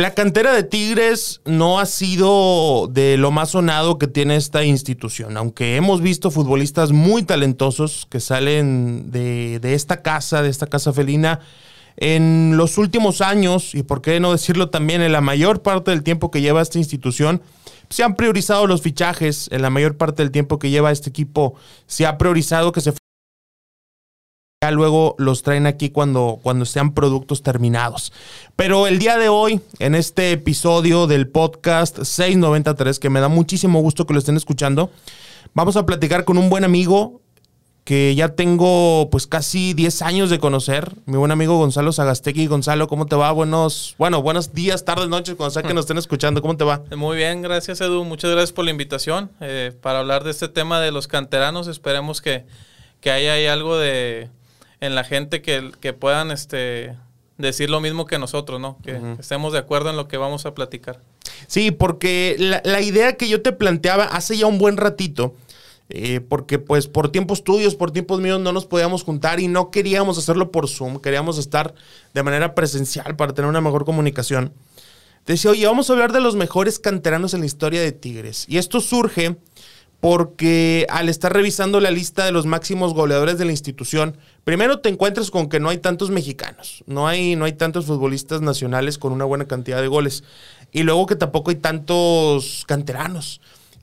La cantera de Tigres no ha sido de lo más sonado que tiene esta institución, aunque hemos visto futbolistas muy talentosos que salen de, esta casa, de esta casa felina, en los últimos años, y por qué no decirlo también, en la mayor parte del tiempo que lleva esta institución, se han priorizado los fichajes, en la mayor parte del tiempo que lleva este equipo, se ha priorizado que se ya luego los traen aquí cuando, cuando sean productos terminados. Pero el día de hoy, en este episodio del podcast 693, que me da muchísimo gusto que lo estén escuchando, vamos a platicar con un buen amigo que ya tengo pues casi 10 años de conocer, mi buen amigo Gonzalo Zagastegui. Gonzalo, ¿cómo te va? Buenos, bueno, buenos días, tardes, noches, cuando sea que nos estén escuchando. ¿Cómo te va? Muy bien, gracias Edu. Muchas gracias por la invitación eh, para hablar de este tema de los canteranos. Esperemos que, que haya algo de en la gente que, que puedan este, decir lo mismo que nosotros, ¿no? Que estemos de acuerdo en lo que vamos a platicar. Sí, porque la, idea que yo te planteaba hace ya un buen ratito, eh, porque pues por tiempos tuyos, por tiempos míos no nos podíamos juntar y no queríamos hacerlo por Zoom, queríamos estar de manera presencial para tener una mejor comunicación. Decía, oye, vamos a hablar de los mejores canteranos en la historia de Tigres. Y esto surge porque al estar revisando la lista de los máximos goleadores de la institución, primero te encuentras con que no hay tantos mexicanos, no hay, no hay tantos futbolistas nacionales con una buena cantidad de goles, y luego que tampoco hay tantos canteranos.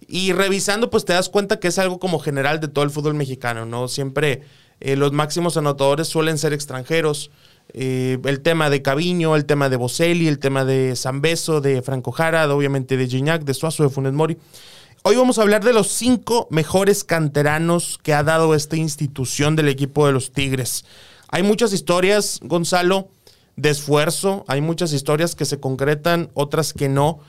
Y revisando, pues te das cuenta que es algo como general de todo el fútbol mexicano, ¿no? Siempre eh, los máximos anotadores suelen ser extranjeros. Eh, el tema de Caviño, el tema de Boselli, el tema de Zambeso, de Franco Jara, obviamente de Gignac, de Suazo, de Funes Mori. Hoy vamos a hablar de los cinco mejores canteranos que ha dado esta institución del equipo de los Tigres. Hay muchas historias, Gonzalo, de esfuerzo, hay muchas historias que se concretan, otras que no.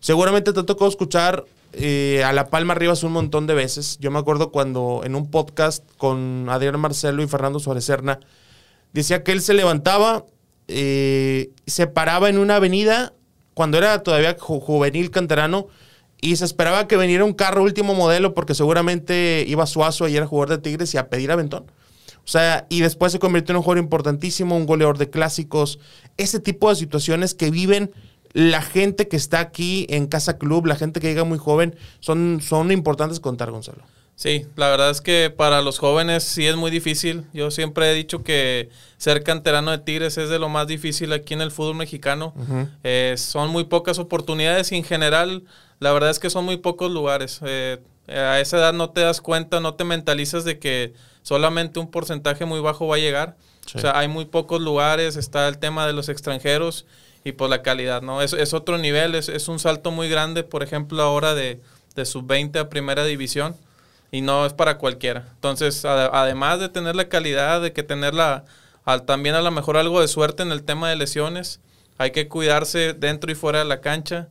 Seguramente te tocó escuchar eh, a La Palma Rivas un montón de veces. Yo me acuerdo cuando en un podcast con Adrián Marcelo y Fernando Suárez Serna, decía que él se levantaba, eh, se paraba en una avenida cuando era todavía juvenil canterano y se esperaba que viniera un carro último modelo porque seguramente iba Suazo ayer a jugar de Tigres y a pedir aventón. O sea, y después se convirtió en un jugador importantísimo, un goleador de clásicos. Ese tipo de situaciones que viven la gente que está aquí en Casa Club, la gente que llega muy joven, son, son importantes contar, Gonzalo. Sí, la verdad es que para los jóvenes sí es muy difícil. Yo siempre he dicho que ser canterano de Tigres es de lo más difícil aquí en el fútbol mexicano. Eh, son muy pocas oportunidades y en general la verdad es que son muy pocos lugares. Eh, a esa edad no te das cuenta, no te mentalizas de que solamente un porcentaje muy bajo va a llegar. O sea, hay muy pocos lugares, está el tema de los extranjeros y por pues la calidad, ¿no? Es, es otro nivel, es, es, un salto muy grande, por ejemplo, ahora de, de sub-20 a primera división y no es para cualquiera. Entonces, además de tener la calidad, de que tener la, también a lo mejor algo de suerte en el tema de lesiones, hay que cuidarse dentro y fuera de la cancha.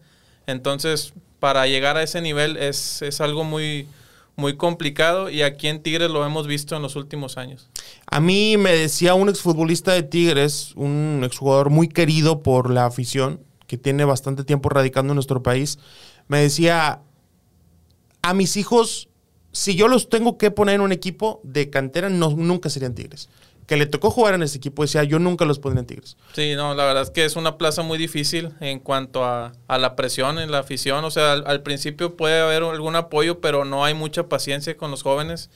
Entonces, para llegar a ese nivel es, es algo muy, muy complicado y aquí en Tigres lo hemos visto en los últimos años. A mí me decía un exfutbolista de Tigres, un exjugador muy querido por la afición, que tiene bastante tiempo radicando en nuestro país, me decía, a mis hijos, si yo los tengo que poner en un equipo de cantera, no, nunca serían Tigres que le tocó jugar en ese equipo decía, yo nunca los pondría en Tigres. Sí, no, la verdad es que es una plaza muy difícil en cuanto a, la presión en la afición. O sea, al, principio puede haber algún apoyo, pero no hay mucha paciencia con los jóvenes.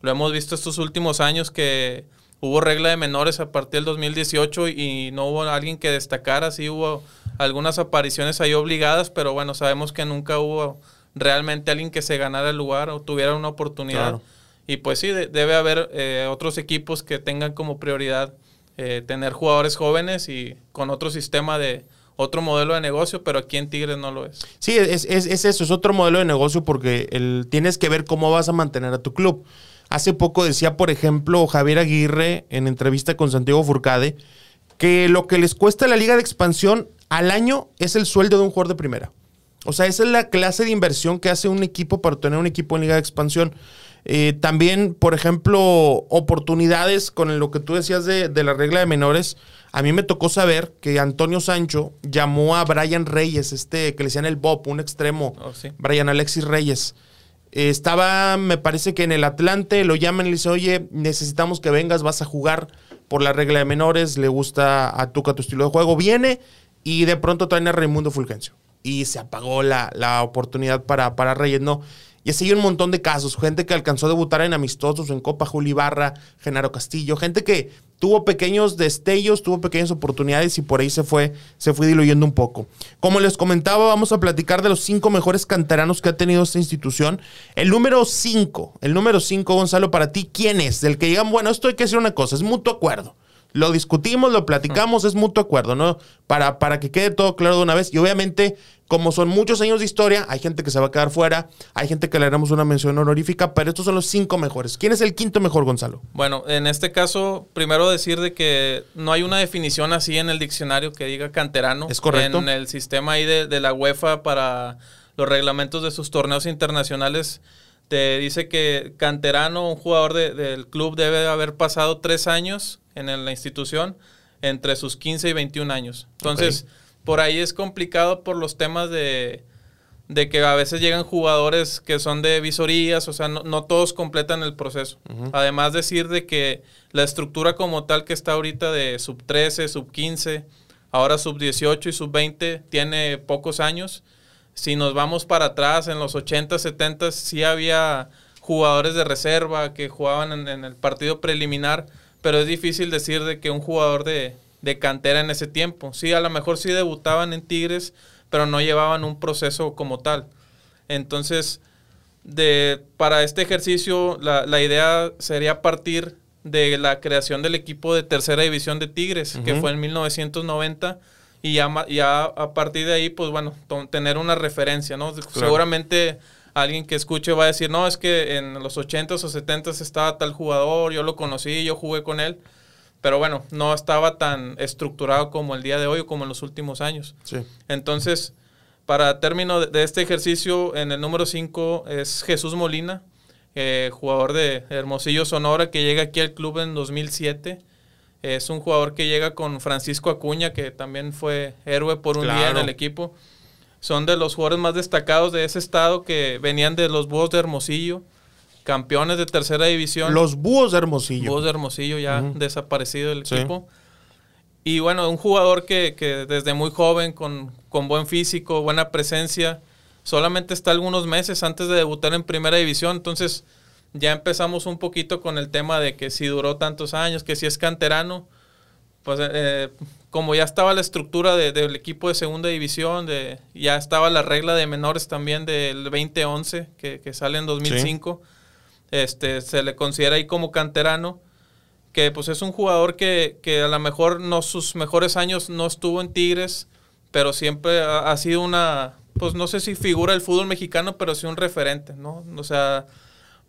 Lo hemos visto estos últimos años que hubo regla de menores a partir del 2018 y no hubo alguien que destacara. Sí hubo algunas apariciones ahí obligadas, pero bueno, sabemos que nunca hubo realmente alguien que se ganara el lugar o tuviera una oportunidad. Y pues sí, debe haber eh, otros equipos que tengan como prioridad eh, tener jugadores jóvenes y con otro sistema de otro modelo de negocio, pero aquí en Tigres no lo es. Sí, es, es, es eso, es otro modelo de negocio porque el, tienes que ver cómo vas a mantener a tu club. Hace poco decía, por ejemplo, Javier Aguirre en entrevista con Santiago Furcade, que lo que les cuesta la liga de expansión al año es el sueldo de un jugador de primera. O sea, esa es la clase de inversión que hace un equipo para tener un equipo en liga de expansión. Eh, también, por ejemplo, oportunidades con lo que tú decías de, la regla de menores. A mí me tocó saber que Antonio Sancho llamó a Brian Reyes, este que le decían el Bob, un extremo, oh, Brian Alexis Reyes. estaba, me parece que en el Atlante, lo llaman y le dicen, oye, necesitamos que vengas, vas a jugar por la regla de menores, le gusta a Tuca tu estilo de juego. Viene y de pronto traen a Raimundo Fulgencio. Y se apagó la, la oportunidad para, para Reyes. Y así hay un montón de casos. Gente que alcanzó a debutar en amistosos, en Copa Juli Barra, Genaro Castillo. Gente que tuvo pequeños destellos, tuvo pequeñas oportunidades y por ahí se fue, se fue diluyendo un poco. Como les comentaba, vamos a platicar de los cinco mejores canteranos que ha tenido esta institución. El número cinco, el número cinco, Gonzalo, para ti, ¿quién es? Del que digan, bueno, esto hay que hacer una cosa, es mutuo acuerdo. Lo discutimos, lo platicamos, es mutuo acuerdo, ¿no? Para, para que quede todo claro de una vez. Y obviamente como son muchos años de historia, hay gente que se va a quedar fuera, hay gente que le haremos una mención honorífica, pero estos son los cinco mejores. ¿Quién es el quinto mejor, Gonzalo? Bueno, en este caso, primero decir de que no hay una definición así en el diccionario que diga canterano. Es correcto. En el sistema ahí de, la UEFA para los reglamentos de sus torneos internacionales te dice que canterano, un jugador del club debe haber pasado tres años en la institución entre sus 15 y 21 años. Entonces por ahí es complicado por los temas de, que a veces llegan jugadores que son de visorías, o sea, no, todos completan el proceso. Además decir de que la estructura como tal que está ahorita de sub 13, sub 15, ahora sub 18 y sub 20 tiene pocos años. Si nos vamos para atrás, en los 80, 70 sí había jugadores de reserva que jugaban en, en el partido preliminar, pero es difícil decir de que un jugador de, de cantera en ese tiempo. Sí, a lo mejor sí debutaban en Tigres, pero no llevaban un proceso como tal. Entonces, de, para este ejercicio, la, idea sería partir de la creación del equipo de tercera división de Tigres, que fue en 1990, y ya, ya a partir de ahí, pues bueno, tener una referencia, ¿no? Seguramente alguien que escuche va a decir, no, es que en los 80s o 70s estaba tal jugador, yo lo conocí, yo jugué con él pero bueno, no estaba tan estructurado como el día de hoy o como en los últimos años. Sí. Entonces, para término de, este ejercicio, en el número 5 es Jesús Molina, eh, jugador de Hermosillo Sonora, que llega aquí al club en 2007. Es un jugador que llega con Francisco Acuña, que también fue héroe por un día en el equipo. Son de los jugadores más destacados de ese estado que venían de los Búhos de Hermosillo campeones de tercera división. Los Búhos de Hermosillo. Búhos de Hermosillo, ya desaparecido el equipo. Y bueno, un jugador que, desde muy joven, con, con, buen físico, buena presencia, solamente está algunos meses antes de debutar en primera división. Entonces ya empezamos un poquito con el tema de que si duró tantos años, que si es canterano, pues eh, como ya estaba la estructura del equipo de segunda división, de, ya estaba la regla de menores también del 2011, que, que sale en 2005 este, se le considera ahí como canterano, que pues es un jugador que, a lo mejor no sus mejores años no estuvo en Tigres, pero siempre ha, sido una, pues no sé si figura el fútbol mexicano, pero sí un referente, ¿no? O sea,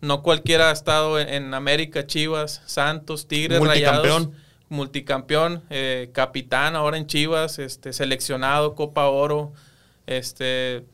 no cualquiera ha estado en, América, Chivas, Santos, Tigres. Rayados, multicampeón, eh, capitán ahora en Chivas, este, seleccionado, Copa Oro, este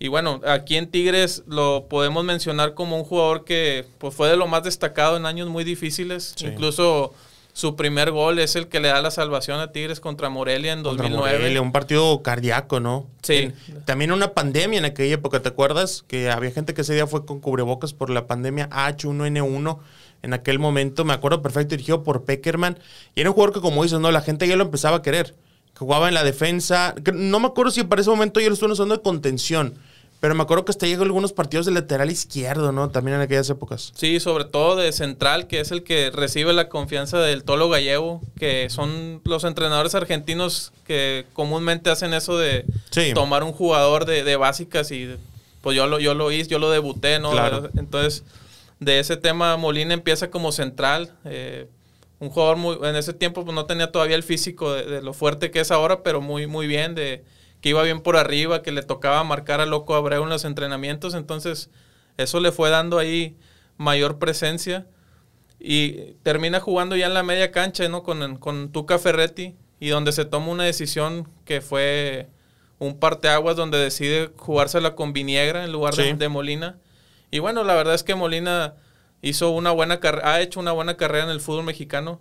y bueno, aquí en Tigres lo podemos mencionar como un jugador que pues, fue de lo más destacado en años muy difíciles. Incluso su primer gol es el que le da la salvación a Tigres contra Morelia en 2009. un partido cardíaco, ¿no? Sí. también una pandemia en aquella época, ¿te acuerdas? Que había gente que ese día fue con cubrebocas por la pandemia H1N1 en aquel momento. Me acuerdo perfecto, dirigido por Peckerman. Y era un jugador que, como dices, ¿no? La gente ya lo empezaba a querer. Que jugaba en la defensa. No me acuerdo si para ese momento yo lo estuve usando de contención pero me acuerdo que hasta llegó algunos partidos de lateral izquierdo, ¿no? También en aquellas épocas. Sí, sobre todo de central, que es el que recibe la confianza del Tolo Gallego, que son los entrenadores argentinos que comúnmente hacen eso de tomar un jugador de, básicas y pues yo lo, yo lo hice, yo lo debuté, ¿no? Entonces, de ese tema Molina empieza como central. Eh, un jugador muy, en ese tiempo pues, no tenía todavía el físico de, de, lo fuerte que es ahora, pero muy, muy bien de que iba bien por arriba, que le tocaba marcar a Loco Abreu en los entrenamientos, entonces eso le fue dando ahí mayor presencia y termina jugando ya en la media cancha, ¿no? Con, con Tuca Ferretti y donde se toma una decisión que fue un parteaguas donde decide jugársela con Viniegra en lugar de, Molina. Y bueno, la verdad es que Molina hizo una buena ha hecho una buena carrera en el fútbol mexicano.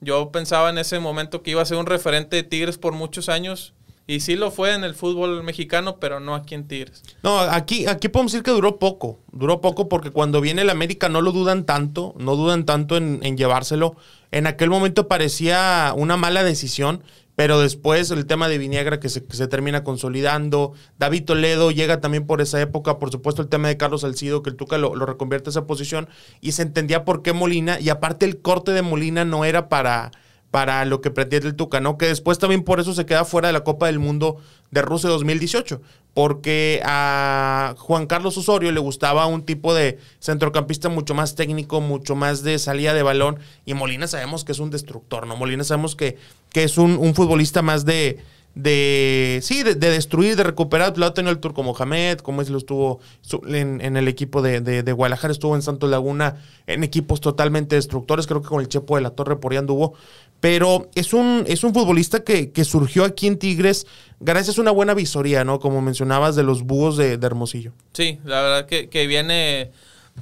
Yo pensaba en ese momento que iba a ser un referente de Tigres por muchos años Y sí lo fue en el fútbol mexicano, pero no aquí en Tigres. No, aquí, aquí podemos decir que duró poco. Duró poco porque cuando viene el América no lo dudan tanto, no dudan tanto en, en llevárselo. En aquel momento parecía una mala decisión, pero después el tema de Viniegra que se, que se, termina consolidando. David Toledo llega también por esa época. Por supuesto, el tema de Carlos Salcido, que el Tuca lo, lo, reconvierte a esa posición. Y se entendía por qué Molina. Y aparte, el corte de Molina no era para, para lo que pretende el Tuca, ¿no? Que después también por eso se queda fuera de la Copa del Mundo de Rusia 2018. Porque a Juan Carlos Osorio le gustaba un tipo de centrocampista mucho más técnico, mucho más de salida de balón. Y Molina sabemos que es un destructor, ¿no? Molina sabemos que, que es un futbolista más de, de sí, de, de, destruir, de recuperar. Lo ha tenido el Turco Mohamed, como es lo estuvo en, en el equipo de, de, de, Guadalajara, estuvo en Santos Laguna, en equipos totalmente destructores. Creo que con el Chepo de la Torre por ahí anduvo. Pero es un, es un futbolista que, que surgió aquí en Tigres gracias a una buena visoría, ¿no? Como mencionabas de los búhos de, de Hermosillo. Sí, la verdad que, que viene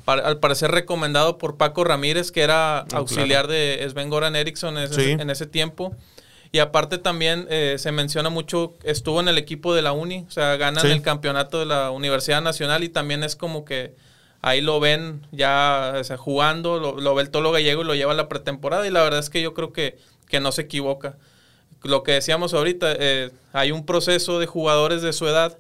para, al parecer recomendado por Paco Ramírez, que era No, auxiliar claro. de Sven Goran Eriksson en ese, Sí. en ese tiempo. Y aparte también eh, se menciona mucho, estuvo en el equipo de la Uni, o sea, ganan Sí. el campeonato de la Universidad Nacional y también es como que ahí lo ven ya o sea, jugando, lo, lo ve el Tolo Gallego y lo lleva a la pretemporada y la verdad es que yo creo que, que no se equivoca. Lo que decíamos ahorita, eh, hay un proceso de jugadores de su edad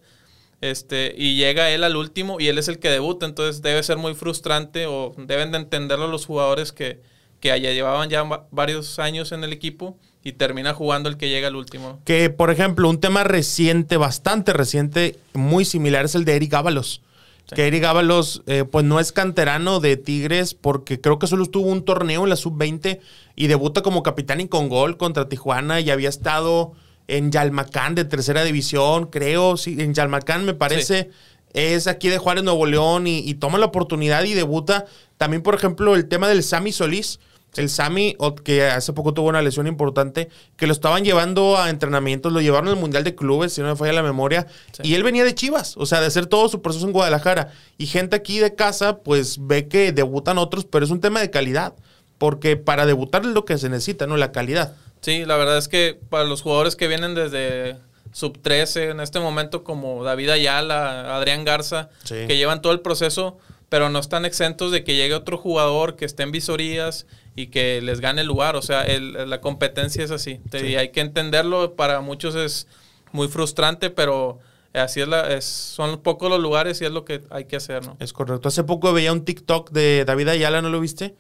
este, y llega él al último y él es el que debuta, entonces debe ser muy frustrante o deben de entenderlo los jugadores que, que llevaban ya va- varios años en el equipo y termina jugando el que llega al último. Que, por ejemplo, un tema reciente, bastante reciente, muy similar es el de Eric Ábalos. Sí. Que Eric Ábalos, eh, pues no es canterano de Tigres porque creo que solo estuvo un torneo en la sub-20 y debuta como capitán y con gol contra Tijuana y había estado en Yalmacán de tercera división, creo, sí, en Yalmacán me parece. Es aquí de Juárez, Nuevo León y, y toma la oportunidad y debuta. También, por ejemplo, el tema del Sammy Solís. El Sammy, o- que hace poco tuvo una lesión importante, que lo estaban llevando a entrenamientos, lo llevaron al Mundial de Clubes, si no me falla la memoria, Sí. y él venía de Chivas, o sea, de hacer todo su proceso en Guadalajara. Y gente aquí de casa, pues ve que debutan otros, pero es un tema de calidad, porque para debutar es lo que se necesita, ¿no? La calidad. Sí, la verdad es que para los jugadores que vienen desde sub 13 en este momento como David Ayala, Adrián Garza, Sí. que llevan todo el proceso, pero no están exentos de que llegue otro jugador que esté en visorías y que les gane el lugar. O sea, el- la competencia es así. Sí. Y hay que entenderlo. Para muchos es muy frustrante, pero así es la, es, son pocos los lugares y es lo que hay que hacer, ¿no? Es correcto. Hace poco veía un TikTok de David Ayala, ¿no lo viste?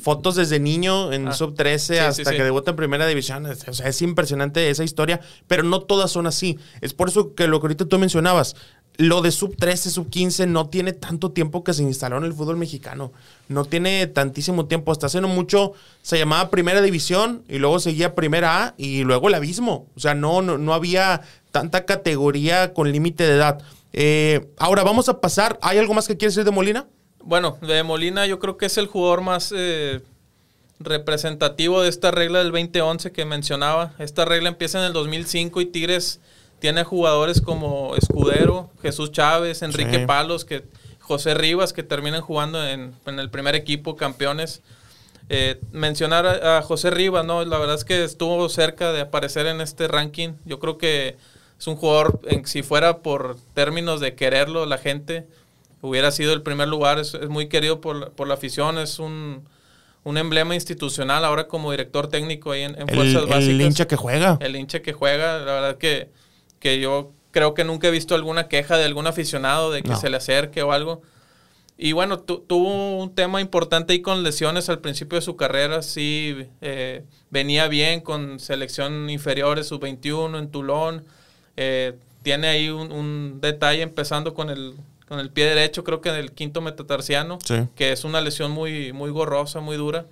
Fotos desde niño en Ah, sub 13 sí, hasta sí, sí. que debuta en primera división. O sea, es impresionante esa historia, pero no todas son así. Es por eso que lo que ahorita tú mencionabas, lo de sub 13, sub 15 no tiene tanto tiempo que se instaló en el fútbol mexicano. No tiene tantísimo tiempo. Hasta hace no mucho se llamaba primera división y luego seguía primera A y luego el abismo. O sea, no, no, no había tanta categoría con límite de edad. Eh, ahora vamos a pasar. ¿Hay algo más que quieres decir de Molina? Bueno, de Molina yo creo que es el jugador más eh, representativo de esta regla del 2011 que mencionaba. Esta regla empieza en el 2005 y Tigres tiene jugadores como Escudero, Jesús Chávez, Enrique Sí. Palos, que José Rivas, que terminan jugando en, en el primer equipo, campeones. Eh, mencionar a, a José Rivas, ¿no? La verdad es que estuvo cerca de aparecer en este ranking. Yo creo que es un jugador, en, si fuera por términos de quererlo la gente, hubiera sido el primer lugar. Es, es muy querido por, por la afición, es un, un emblema institucional ahora como director técnico ahí en, en El, Fuerzas el Básicas. hincha que juega. El hincha que juega, la verdad que, que yo creo que nunca he visto alguna queja de algún aficionado de que No. se le acerque o algo. Y bueno, tu- tuvo un tema importante ahí con lesiones al principio de su carrera. Sí, eh, venía bien con selección inferiores, sub-21 en Tulón. Eh, tiene ahí un, un detalle empezando con el, con el pie derecho, creo que en el quinto metatarsiano, Sí. que es una lesión muy, muy gorrosa, muy dura.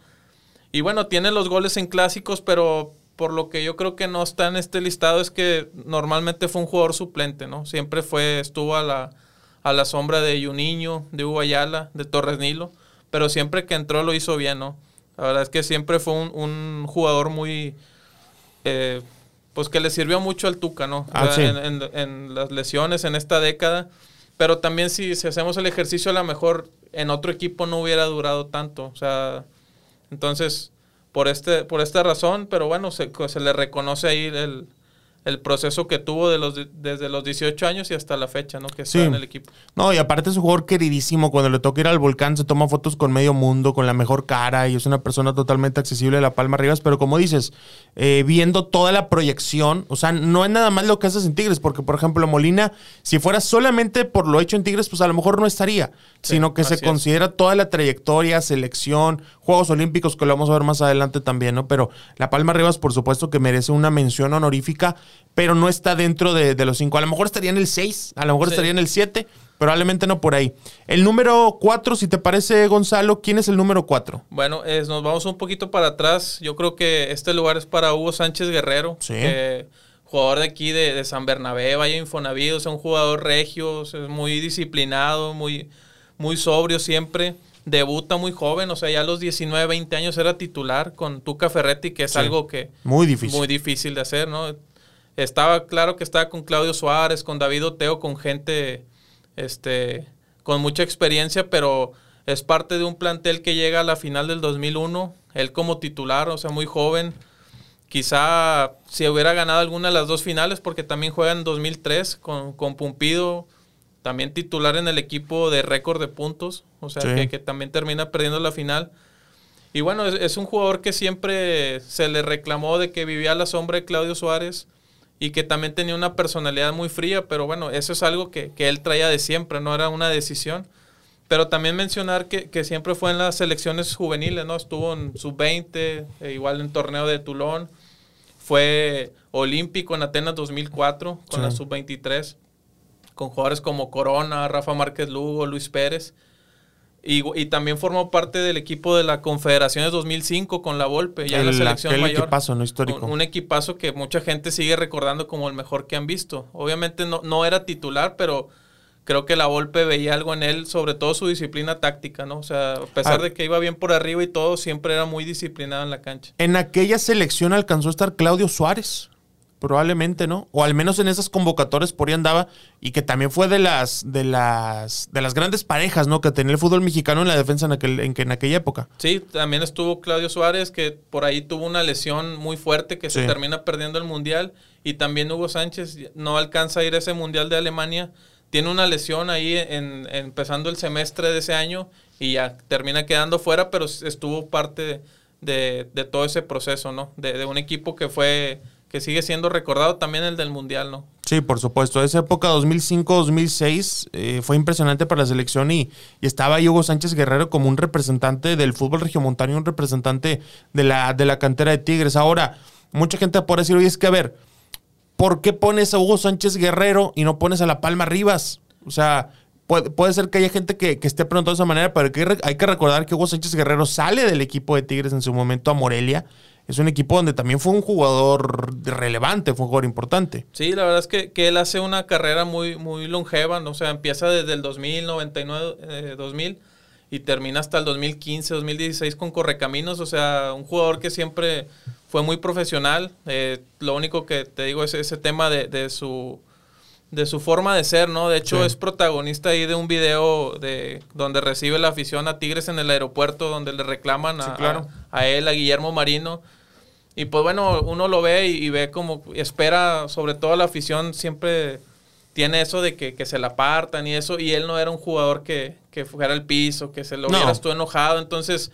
Y bueno, tiene los goles en clásicos, pero por lo que yo creo que no está en este listado es que normalmente fue un jugador suplente, ¿no? Siempre fue, estuvo a la, a la sombra de Juninho, de Hugo Ayala, de Torres Nilo, pero siempre que entró lo hizo bien, ¿no? La verdad es que siempre fue un, un jugador muy, eh, pues que le sirvió mucho al Tuca, ¿no? Ah, sí. en- en las lesiones en esta década, pero también si, si hacemos el ejercicio a lo mejor en otro equipo no hubiera durado tanto, o sea, entonces por este por esta razón, pero bueno, se, se le reconoce ahí el, el proceso que tuvo de los, desde los 18 años y hasta la fecha, ¿no? Que está en el equipo. No, y aparte es un jugador queridísimo. Cuando le toca ir al volcán, se toma fotos con medio mundo, con la mejor cara y es una persona totalmente accesible a La Palma Rivas. Pero como dices, eh, viendo toda la proyección, o sea, no es nada más lo que haces en Tigres, porque por ejemplo, Molina, si fuera solamente por lo hecho en Tigres, pues a lo mejor no estaría, sino que se considera toda la trayectoria, selección, Juegos Olímpicos, que lo vamos a ver más adelante también, ¿no? Pero La Palma Rivas, por supuesto, que merece una mención honorífica pero no está dentro de, los cinco. A lo mejor estaría en el 6, a lo mejor estaría en el 7, probablemente no por ahí. El número 4, si te parece, Gonzalo, ¿quién es el número 4? Bueno, nos vamos un poquito para atrás. Yo creo que este lugar es para Hugo Sánchez Guerrero, jugador de aquí de, San Bernabé, Valle Infonavido, es un jugador regio, es muy disciplinado, muy, muy sobrio siempre debuta muy joven, o sea, ya a los 19, 20 años era titular con Tuca Ferretti, que es algo que muy difícil. muy difícil de hacer, ¿no? Estaba claro que estaba con Claudio Suárez, con David Oteo, con gente este, con mucha experiencia, pero es parte de un plantel que llega a la final del 2001, él como titular, o sea, muy joven. Quizá si hubiera ganado alguna de las dos finales, porque también juega en 2003 con, con Pumpido, también titular en el equipo de récord de puntos, o sea, que, también termina perdiendo la final. Y bueno, es, es, un jugador que siempre se le reclamó de que vivía a la sombra de Claudio Suárez y que también tenía una personalidad muy fría, pero bueno, eso es algo que, él traía de siempre, no era una decisión. Pero también mencionar que, siempre fue en las selecciones juveniles, ¿no? Estuvo en sub-20, e igual en torneo de Toulon, fue olímpico en Atenas 2004 con la sub-23, con jugadores como Corona, Rafa Márquez Lugo, Luis Pérez. Y, también formó parte del equipo de la Confederaciones 2005 con la Volpe, ya en la selección mayor. equipazo, no histórico. Un, equipazo que mucha gente sigue recordando como el mejor que han visto. Obviamente no, no era titular, pero creo que la Volpe veía algo en él, sobre todo su disciplina táctica, ¿no? O sea, a pesar ah. de que iba bien por arriba y todo, siempre era muy disciplinado en la cancha. En aquella selección alcanzó a estar Claudio Suárez probablemente, ¿no? O al menos en esas convocatorias por ahí andaba y que también fue de las de las de las grandes parejas, ¿no? Que tenía el fútbol mexicano en la defensa en aquel en, en aquella época. Sí, también estuvo Claudio Suárez que por ahí tuvo una lesión muy fuerte que se termina perdiendo el mundial y también Hugo Sánchez no alcanza a ir a ese mundial de Alemania. Tiene una lesión ahí en, empezando el semestre de ese año y ya termina quedando fuera, pero estuvo parte de, de, todo ese proceso, ¿no? De, de un equipo que fue que sigue siendo recordado también el del Mundial, ¿no? Sí, por supuesto. Esa época 2005-2006 eh, fue impresionante para la selección y, estaba Hugo Sánchez Guerrero como un representante del fútbol regiomontano y un representante de la, de la cantera de Tigres. Ahora, mucha gente puede decir, oye, es que a ver, ¿por qué pones a Hugo Sánchez Guerrero y no pones a La Palma Rivas? O sea, puede, ser que haya gente que, esté preguntando de esa manera, pero hay que recordar que Hugo Sánchez Guerrero sale del equipo de Tigres en su momento a Morelia es un equipo donde también fue un jugador relevante, fue un jugador importante. Sí, la verdad es que, él hace una carrera muy, muy longeva, ¿no? o sea, empieza desde el 2000, 99, 2000 y termina hasta el 2015, 2016 con Correcaminos, o sea, un jugador que siempre fue muy profesional. Eh, lo único que te digo es ese tema de, su de su forma de ser, ¿no? De hecho, es protagonista ahí de un video de donde recibe la afición a Tigres en el aeropuerto, donde le reclaman a, a, él, a Guillermo Marino. Y pues bueno, uno lo ve y, ve como espera, sobre todo la afición siempre tiene eso de que, se la apartan y eso, y él no era un jugador que, que fuera al piso, que se lo hubiera tú enojado, entonces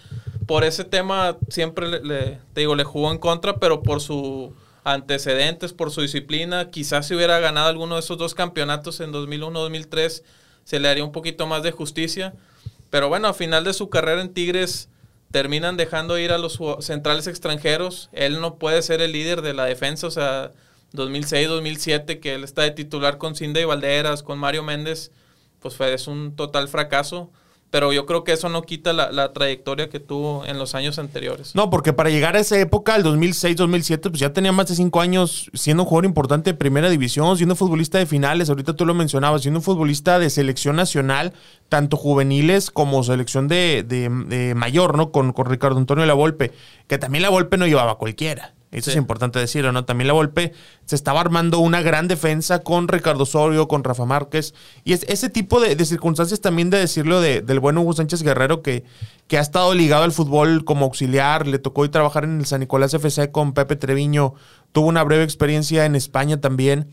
por ese tema siempre le, te digo, le jugó en contra, pero por sus antecedentes, por su disciplina, quizás si hubiera ganado alguno de esos dos campeonatos en 2001-2003, se le haría un poquito más de justicia, pero bueno, a final de su carrera en Tigres terminan dejando ir a los centrales extranjeros. Él no puede ser el líder de la defensa, o sea, 2006, 2007, que él está de titular con Cindy Valderas, con Mario Méndez, pues fue, es un total fracaso pero yo creo que eso no quita la, trayectoria que tuvo en los años anteriores. No, porque para llegar a esa época, al 2006-2007, pues ya tenía más de cinco años siendo un jugador importante de primera división, siendo futbolista de finales, ahorita tú lo mencionabas, siendo un futbolista de selección nacional, tanto juveniles como selección de, mayor, ¿no? Con, con Ricardo Antonio La Volpe, que también La Volpe no llevaba cualquiera. Eso es importante decirlo, ¿no? También la Volpe se estaba armando una gran defensa con Ricardo Osorio, con Rafa Márquez. Y es ese tipo de, circunstancias también de decirlo del buen Hugo Sánchez Guerrero, que, que ha estado ligado al fútbol como auxiliar. Le tocó ir trabajar en el San Nicolás FC con Pepe Treviño. Tuvo una breve experiencia en España también.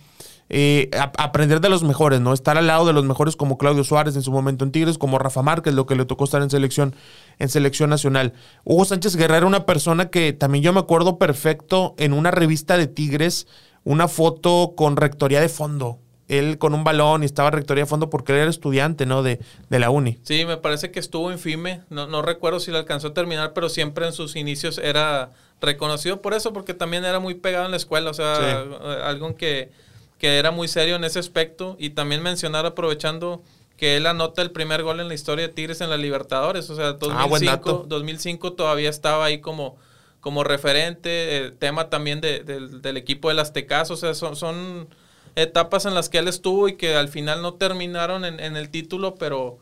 Eh, aprender de los mejores, ¿no? Estar al lado de los mejores como Claudio Suárez en su momento en Tigres, como Rafa Márquez, lo que le tocó estar en selección, en selección nacional. Hugo Sánchez Guerrero era una persona que también yo me acuerdo perfecto en una revista de Tigres, una foto con rectoría de fondo. Él con un balón y estaba rectoría de fondo porque él era estudiante, ¿no? De, de la uni. Sí, me parece que estuvo en FIME. No, no recuerdo si lo alcanzó a terminar, pero siempre en sus inicios era reconocido por eso, porque también era muy pegado en la escuela. O sea, algo que que era muy serio en ese aspecto. Y también mencionar, aprovechando que él anota el primer gol en la historia de Tigres en la Libertadores. O sea, 2005, 2005 ah, todavía estaba ahí como, como referente. tema también de, del equipo del Aztecas. O sea, son, son etapas en las que él estuvo y que al final no terminaron en, en el título, pero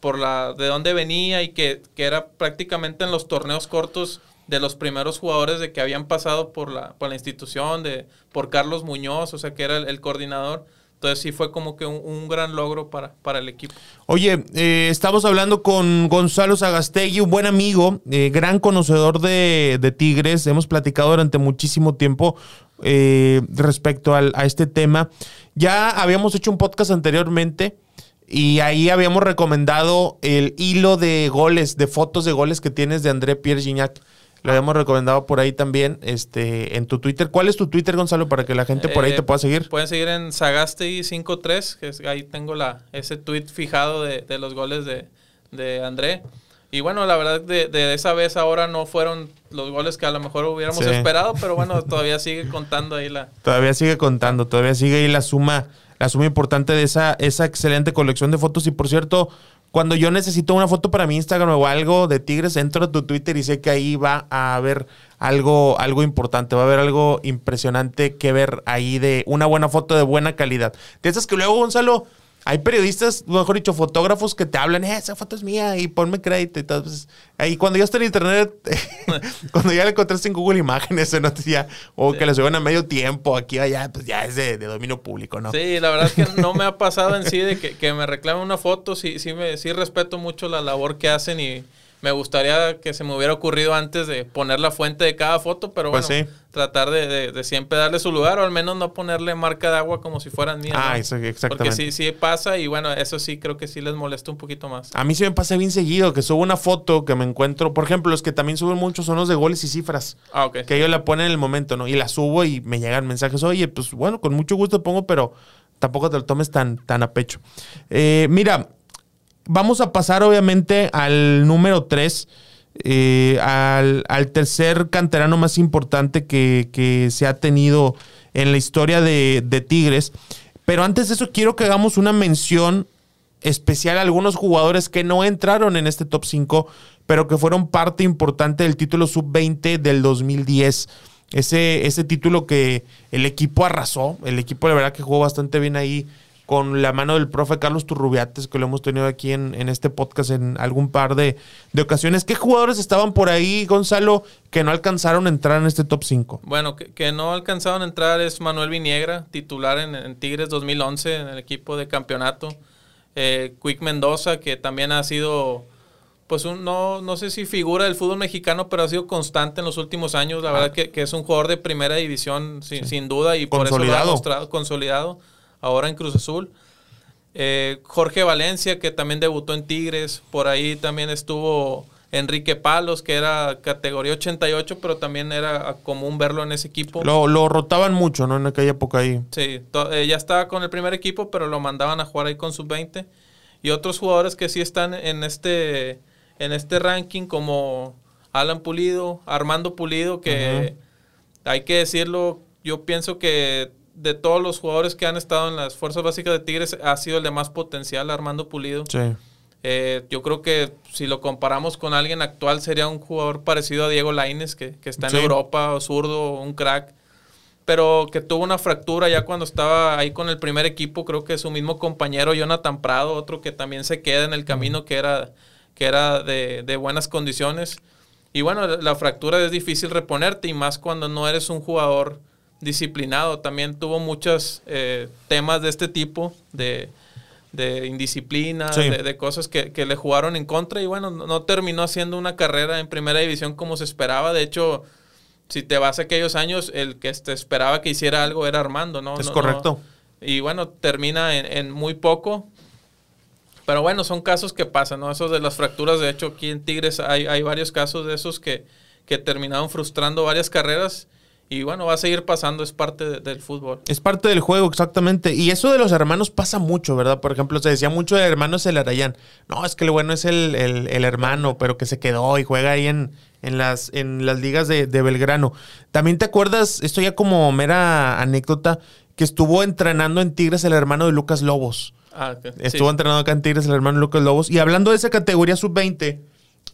por la de dónde venía y que, que, era prácticamente en los torneos cortos de los primeros jugadores de que habían pasado por la, por la institución, de, por Carlos Muñoz, o sea, que era el, coordinador. Entonces sí fue como que un, gran logro para, para, el equipo. Oye, eh, estamos hablando con Gonzalo Zagastegui, un buen amigo, eh, gran conocedor de, de, Tigres. Hemos platicado durante muchísimo tiempo eh, respecto al, a este tema. Ya habíamos hecho un podcast anteriormente y ahí habíamos recomendado el hilo de goles, de fotos de goles que tienes de André Pierre Gignac. Lo habíamos recomendado por ahí también, este, en tu Twitter. ¿Cuál es tu Twitter, Gonzalo, para que la gente por ahí te eh, pueda seguir? Pueden seguir en Sagastei53, que es, ahí tengo la, ese tweet fijado de, los goles de, André. Y bueno, la verdad, de, esa vez ahora no fueron los goles que a lo mejor hubiéramos esperado, pero bueno, todavía sigue contando ahí la... Todavía sigue contando, todavía sigue ahí la suma, la suma importante de esa, esa excelente colección de fotos. Y por cierto, cuando yo necesito una foto para mi Instagram o algo de Tigres, entro a tu Twitter y sé que ahí va a haber algo, algo importante, va a haber algo impresionante que ver ahí de una buena foto de buena calidad. De esas que luego, Gonzalo, hay periodistas, mejor dicho, fotógrafos que te hablan, eh, esa foto es mía y ponme crédito y todo. Pues, ahí cuando ya está en internet, cuando ya le encontraste en Google Imágenes o noticia, o que le suben a medio tiempo aquí allá, pues ya es de, dominio público, ¿no? Sí, la verdad es que no me ha pasado en sí de que, que me reclamen una foto, sí, sí, me, sí respeto mucho la labor que hacen y me gustaría que se me hubiera ocurrido antes de poner la fuente de cada foto, pero pues bueno, tratar de, siempre darle su lugar o al menos no ponerle marca de agua como si fueran mías. Ah, exactamente. Porque sí, sí pasa y bueno, eso sí creo que sí les molesta un poquito más. A mí sí me pasa bien seguido que subo una foto que me encuentro, por ejemplo, los que también suben mucho son los de goles y cifras. Ah, ok. Que ellos la ponen en el momento, ¿no? Y la subo y me llegan mensajes, oye, pues bueno, con mucho gusto pongo, pero tampoco te lo tomes tan, tan a pecho. Eh, mira, vamos a pasar obviamente al número 3. Eh, al, tercer canterano más importante que, se ha tenido en la historia de, Tigres. Pero antes de eso, quiero que hagamos una mención especial a algunos jugadores que no entraron en este top 5, pero que fueron parte importante del título sub-20 del 2010. Ese, ese título que el equipo arrasó, el equipo de verdad que jugó bastante bien ahí con la mano del profe Carlos Turrubiates, que lo hemos tenido aquí en, este podcast en algún par de, ocasiones. ¿Qué jugadores estaban por ahí, Gonzalo, que no alcanzaron a entrar en este top 5? Bueno, que, no alcanzaron a entrar es Manuel Viniegra, titular en, Tigres 2011, en el equipo de campeonato. Eh, Quick Mendoza, que también ha sido pues un, no, no sé si figura del fútbol mexicano, pero ha sido constante en los últimos años. La verdad que, es un jugador de primera división, sin, duda, y por eso lo ha mostrado consolidado ahora en Cruz Azul. Eh, Jorge Valencia, que también debutó en Tigres, por ahí también estuvo Enrique Palos, que era categoría 88, pero también era común verlo en ese equipo. Lo, rotaban mucho, ¿no? En aquella época ahí. Sí, eh, ya estaba con el primer equipo, pero lo mandaban a jugar ahí con sub-20. Y otros jugadores que sí están en este, en este ranking, como Alan Pulido, Armando Pulido, que hay que decirlo, yo pienso que de todos los jugadores que han estado en las fuerzas básicas de Tigres, ha sido el de más potencial, Armando Pulido. Sí. Eh, yo creo que si lo comparamos con alguien actual, sería un jugador parecido a Diego Laines, que, está en Europa, o zurdo, un crack. Pero que tuvo una fractura ya cuando estaba ahí con el primer equipo. Creo que su mismo compañero Jonathan Prado, otro que también se queda en el camino, que era, que era de, de buenas condiciones. Y bueno, la fractura es difícil reponerte y más cuando no eres un jugador disciplinado. También tuvo muchos eh, temas de este tipo, de, de indisciplina, de, cosas que, le jugaron en contra y bueno, no terminó haciendo una carrera en primera división como se esperaba. De hecho, si te vas a aquellos años, el que te esperaba que hiciera algo era Armando, ¿no? Es correcto. y bueno, termina en, muy poco. Pero bueno, son casos que pasan, ¿no? Esos de las fracturas, de hecho, aquí en Tigres hay, hay varios casos de esos que, que terminaron frustrando varias carreras y bueno, va a seguir pasando, es parte del fútbol. Es parte del juego, exactamente. Y eso de los hermanos pasa mucho, ¿verdad? Por ejemplo, se decía mucho de hermanos el Arayán. No, es que lo bueno es el, hermano, pero que se quedó y juega ahí en, en, las, en las ligas de, Belgrano. También te acuerdas, esto ya como mera anécdota, que estuvo entrenando en Tigres el hermano de Lucas Lobos. Ah, estuvo entrenando acá en Tigres el hermano de Lucas Lobos. Y hablando de esa categoría sub-20,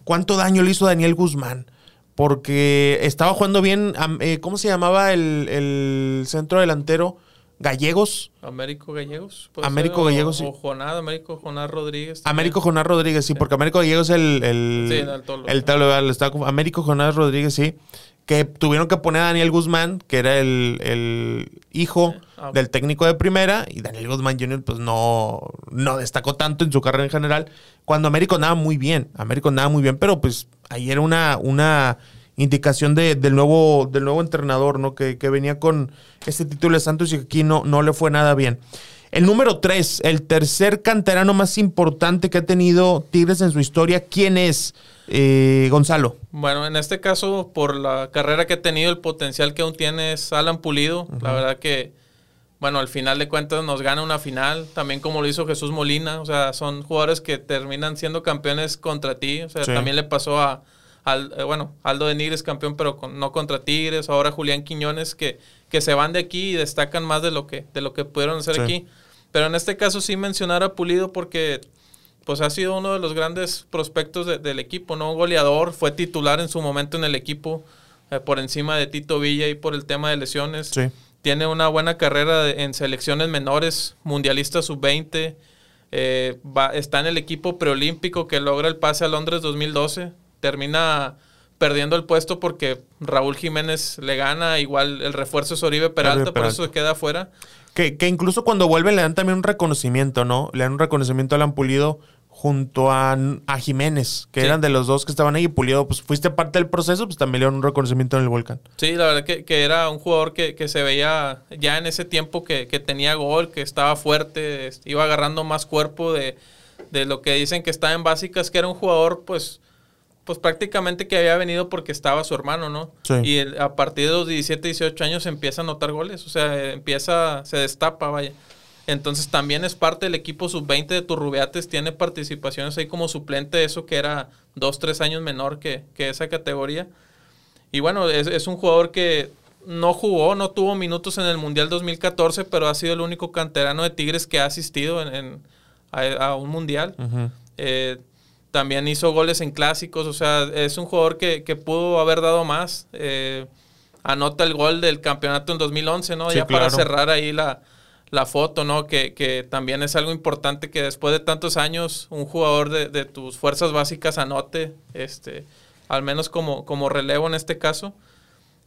¿cuánto daño le hizo Daniel Guzmán? Porque estaba jugando bien. Eh, ¿Cómo se llamaba el, centro delantero? Gallegos. Américo Gallegos. Américo Gallegos, sí. O Jonás, Américo Jonás Rodríguez. Américo Jonás Rodríguez, sí, porque Américo Gallegos es el. el sí, el, tolo, el Américo Jonás Rodríguez, sí. Que tuvieron que poner a Daniel Guzmán, que era el, hijo ah, del técnico de primera, y Daniel Guzmán Jr. pues no, no destacó tanto en su carrera en general. Cuando Américo nada muy bien, Américo nada muy bien, pero pues ahí era una, una indicación de, del, nuevo, del nuevo entrenador, ¿no? Que, venía con este título de Santos y aquí no, no le fue nada bien. El número tres, el tercer canterano más importante que ha tenido Tigres en su historia, ¿quién es? Eh, Gonzalo. Bueno, en este caso, por la carrera que ha tenido, el potencial que aún tiene es Alan Pulido. La verdad que, bueno, al final de cuentas nos gana una final, también como lo hizo Jesús Molina. O sea, son jugadores que terminan siendo campeones contra ti. O sea, también le pasó a, al, eh, bueno, Aldo de Nigres campeón, pero no contra Tigres, ahora Julián Quiñones, que, que se van de aquí y destacan más de lo que, de lo que pudieron hacer aquí. Pero en este caso sí mencionar a Pulido porque pues ha sido uno de los grandes prospectos del equipo, ¿no? Goleador, fue titular en su momento en el equipo, eh, por encima de Tito Villa y por el tema de lesiones. Tiene una buena carrera en selecciones menores, mundialista sub-20. Eh, está en el equipo preolímpico que logra el pase a Londres 2012 termina perdiendo el puesto porque Raúl Jiménez le gana, igual el refuerzo es Oribe Peralta, por eso se queda afuera. Que, que, incluso cuando vuelve le dan también un reconocimiento, ¿no? Le dan un reconocimiento a Alan Pulido junto a, a Jiménez, que eran de los dos que estaban ahí. Pulido, pues fuiste parte del proceso, pues también le dieron un reconocimiento en el Volcán. Sí, la verdad que, que era un jugador que, que, se veía ya en ese tiempo que, que tenía gol, que estaba fuerte, iba agarrando más cuerpo de, de lo que dicen que estaba en básicas, que era un jugador, pues pues prácticamente que había venido porque estaba su hermano, ¿no? Sí. Y a partir de los 17, 18 años empieza a anotar goles, o sea, empieza, se destapa, vaya. Entonces también es parte del equipo sub-20 de Turrubiates, tiene participaciones ahí como suplente, eso que era dos, tres años menor que, esa categoría. Y bueno, es, un jugador que no jugó, no tuvo minutos en el Mundial 2014, pero ha sido el único canterano de Tigres que ha asistido en, a, un Mundial. También hizo goles en clásicos, o sea, es un jugador que, pudo haber dado más. Eh, anota el gol del campeonato en 2011, ¿no? ya para cerrar ahí la, foto, ¿no? Que, también es algo importante que después de tantos años un jugador de, tus fuerzas básicas anote, este, al menos como, como relevo en este caso.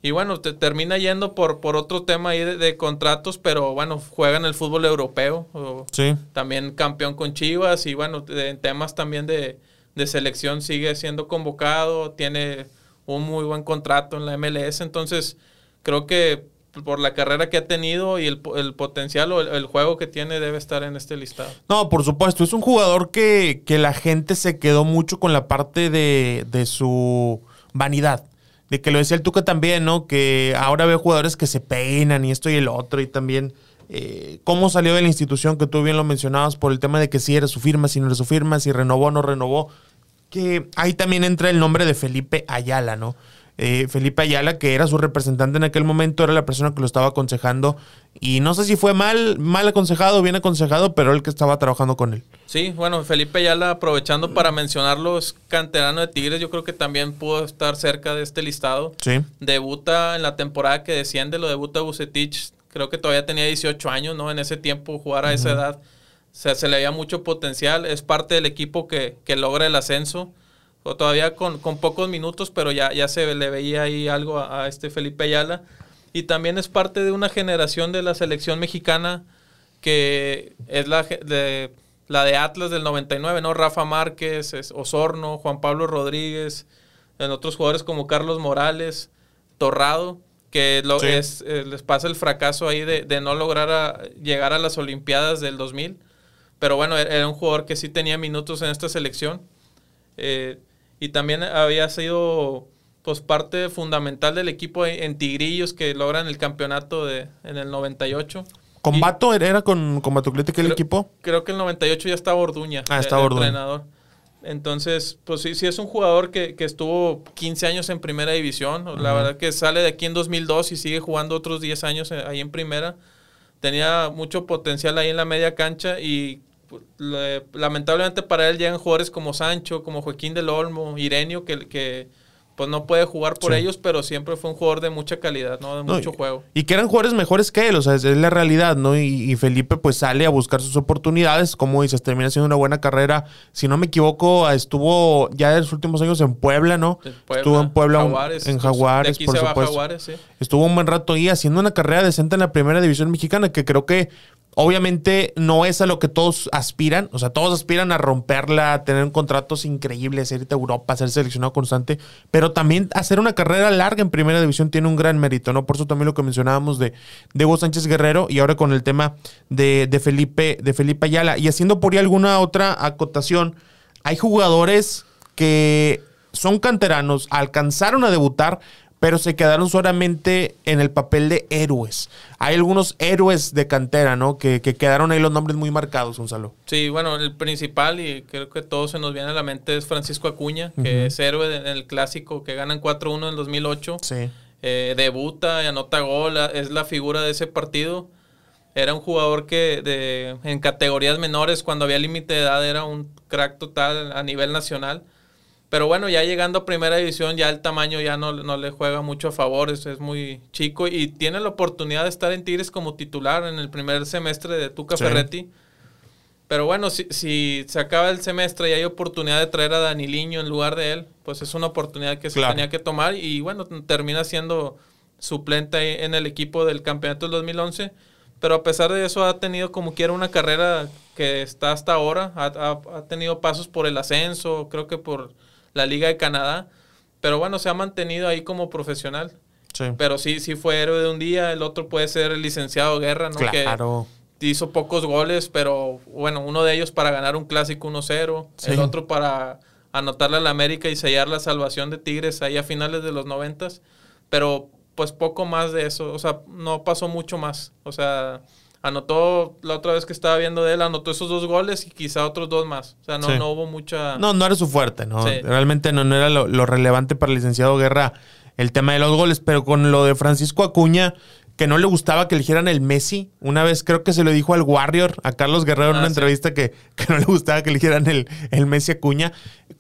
Y bueno, te termina yendo por, por otro tema ahí de, contratos, pero bueno, juega en el fútbol europeo. sí. También campeón con Chivas y bueno, en temas también de, de selección sigue siendo convocado, tiene un muy buen contrato en la MLS, entonces creo que por la carrera que ha tenido y el, potencial o el, juego que tiene debe estar en este listado. No, por supuesto, es un jugador que, que la gente se quedó mucho con la parte de, de su vanidad. De que lo decía el Tuca también, ¿no? Que ahora ve jugadores que se peinan y esto y el otro y también eh, cómo salió de la institución, que tú bien lo mencionabas, por el tema de que si era su firma, si no era su firma, si renovó o no renovó que ahí también entra el nombre de Felipe Ayala, ¿no? Eh, Felipe Ayala, que era su representante en aquel momento, era la persona que lo estaba aconsejando. Y no sé si fue mal, mal aconsejado o bien aconsejado, pero el que estaba trabajando con él. Sí, bueno, Felipe Ayala, aprovechando para mencionarlo, es canterano de Tigres. Yo creo que también pudo estar cerca de este listado. Sí. Debuta en la temporada que desciende, lo debuta Bucetich. Creo que todavía tenía 18 años, ¿no? En ese tiempo, jugar a esa edad sea, se le veía mucho potencial, es parte del equipo que, logra el ascenso. todavía con, pocos minutos, pero ya, ya se le veía ahí algo a, este Felipe Ayala. Y también es parte de una generación de la selección mexicana que es la de, la de Atlas del 99, ¿no? Rafa Márquez, Osorno, Juan Pablo Rodríguez, en otros jugadores como Carlos Morales, Torrado, que lo, es, eh, les pasa el fracaso ahí de, no lograr llegar a las Olimpiadas del 2000. Pero bueno, era un jugador que sí tenía minutos en esta selección. Eh, y también había sido pues parte fundamental del equipo en Tigrillos que logran el campeonato de, en el 98. ¿Combato era con, con que el equipo? Creo que el 98 ya estaba Orduña. Ah, estaba Orduña. entrenador. Entonces, pues sí, sí es un jugador que, que estuvo 15 años en primera división. La verdad que sale de aquí en 2002 y sigue jugando otros 10 años eh, ahí en primera. Tenía mucho potencial ahí en la media cancha y lamentablemente para él llegan jugadores como Sancho, como Joaquín del Olmo, Irenio, que, que pues no puede jugar por ellos, pero siempre fue un jugador de mucha calidad, ¿no? De mucho juego. Y que eran jugadores mejores que él, o sea, es, la realidad, ¿no? Y, Felipe pues sale a buscar sus oportunidades, como dices, termina siendo una buena carrera. Si no me equivoco, estuvo ya en los últimos años en Puebla, ¿no? estuvo en Puebla, en Jaguares, por supuesto. Estuvo un buen rato ahí haciendo una carrera decente en la primera división mexicana, que creo que Obviamente no es a lo que todos aspiran, o sea, todos aspiran a romperla, tener contratos increíbles, irte a Europa, ser seleccionado constante, pero también hacer una carrera larga en primera división tiene un gran mérito, ¿no? Por eso también lo que mencionábamos de, Hugo Sánchez Guerrero y ahora con el tema de, de, Felipe, de Felipe Ayala. Y haciendo por ahí alguna otra acotación, hay jugadores que son canteranos, alcanzaron a debutar, pero se quedaron solamente en el papel de héroes. Hay algunos héroes de cantera, ¿no? Que, quedaron ahí los nombres muy marcados, Gonzalo. Sí, bueno, el principal, y creo que todo se nos viene a la mente, es Francisco Acuña, que es héroe en el clásico, que ganan 4-1 en el 2008. Sí. Eh, debuta y anota gol, es la figura de ese partido. Era un jugador que de, en categorías menores, cuando había límite de edad, era un crack total a nivel nacional. Pero bueno, ya llegando a primera división, ya el tamaño ya no, le juega mucho a favor, es, es, muy chico y tiene la oportunidad de estar en Tigres como titular en el primer semestre de Tuca Ferretti. Pero bueno, si, si, se acaba el semestre y hay oportunidad de traer a Daniliño en lugar de él, pues es una oportunidad que se tenía que tomar y bueno, termina siendo suplente en el equipo del campeonato del 2011. Pero a pesar de eso ha tenido como quiera una carrera que está hasta ahora, ha, ha tenido pasos por el ascenso, creo que por la Liga de Canadá. Pero bueno, se ha mantenido ahí como profesional. Sí. Pero sí, sí fue héroe de un día. El otro puede ser el licenciado Guerra, ¿no? Claro. Que hizo pocos goles, pero bueno, uno de ellos para ganar un clásico 1-0. El otro para anotarle a la América y sellar la salvación de Tigres ahí a finales de los noventas. Pero pues poco más de eso. O sea, no pasó mucho más. O sea, anotó la otra vez que estaba viendo de él, anotó esos dos goles y quizá otros dos más. O sea, no, no hubo mucha. No, no era su fuerte, ¿no? Realmente no, no era lo, relevante para el licenciado Guerra el tema de los goles, pero con lo de Francisco Acuña, que no le gustaba que eligieran el Messi. Una vez creo que se lo dijo al Warrior, a Carlos Guerrero, en una ah, entrevista que, que, no le gustaba que eligieran el, el Messi Acuña.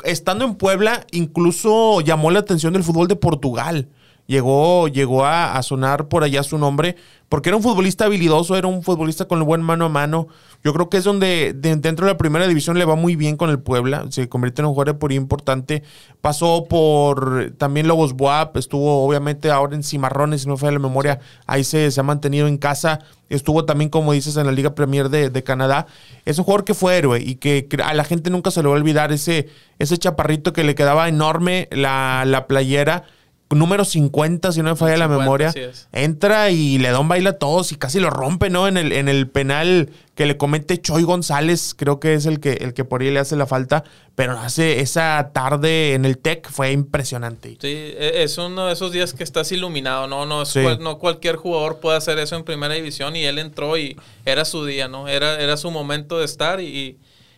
Estando en Puebla, incluso llamó la atención del fútbol de Portugal llegó, llegó a, sonar por allá su nombre, porque era un futbolista habilidoso, era un futbolista con el buen mano a mano. Yo creo que es donde dentro de la primera división le va muy bien con el Puebla, se convierte en un jugador por importante. Pasó por también Lobos Buap, estuvo obviamente ahora en Cimarrones, si no fue la memoria, ahí se, se, ha mantenido en casa. Estuvo también, como dices, en la Liga Premier de, de, Canadá. Es un jugador que fue héroe y que a la gente nunca se le va a olvidar ese, ese chaparrito que le quedaba enorme la, la playera número 50, si no me falla la memoria, entra y le da un baile a todos y casi lo rompe, ¿no? En el, en el penal que le comete Choy González, creo que es el que, el que por ahí le hace la falta, pero hace esa tarde en el TEC fue impresionante. Sí, e, es uno de esos días que estás iluminado, ¿no? No, no cualquier jugador puede hacer eso en primera división y él entró y era su día, ¿no? Era, era su momento de estar y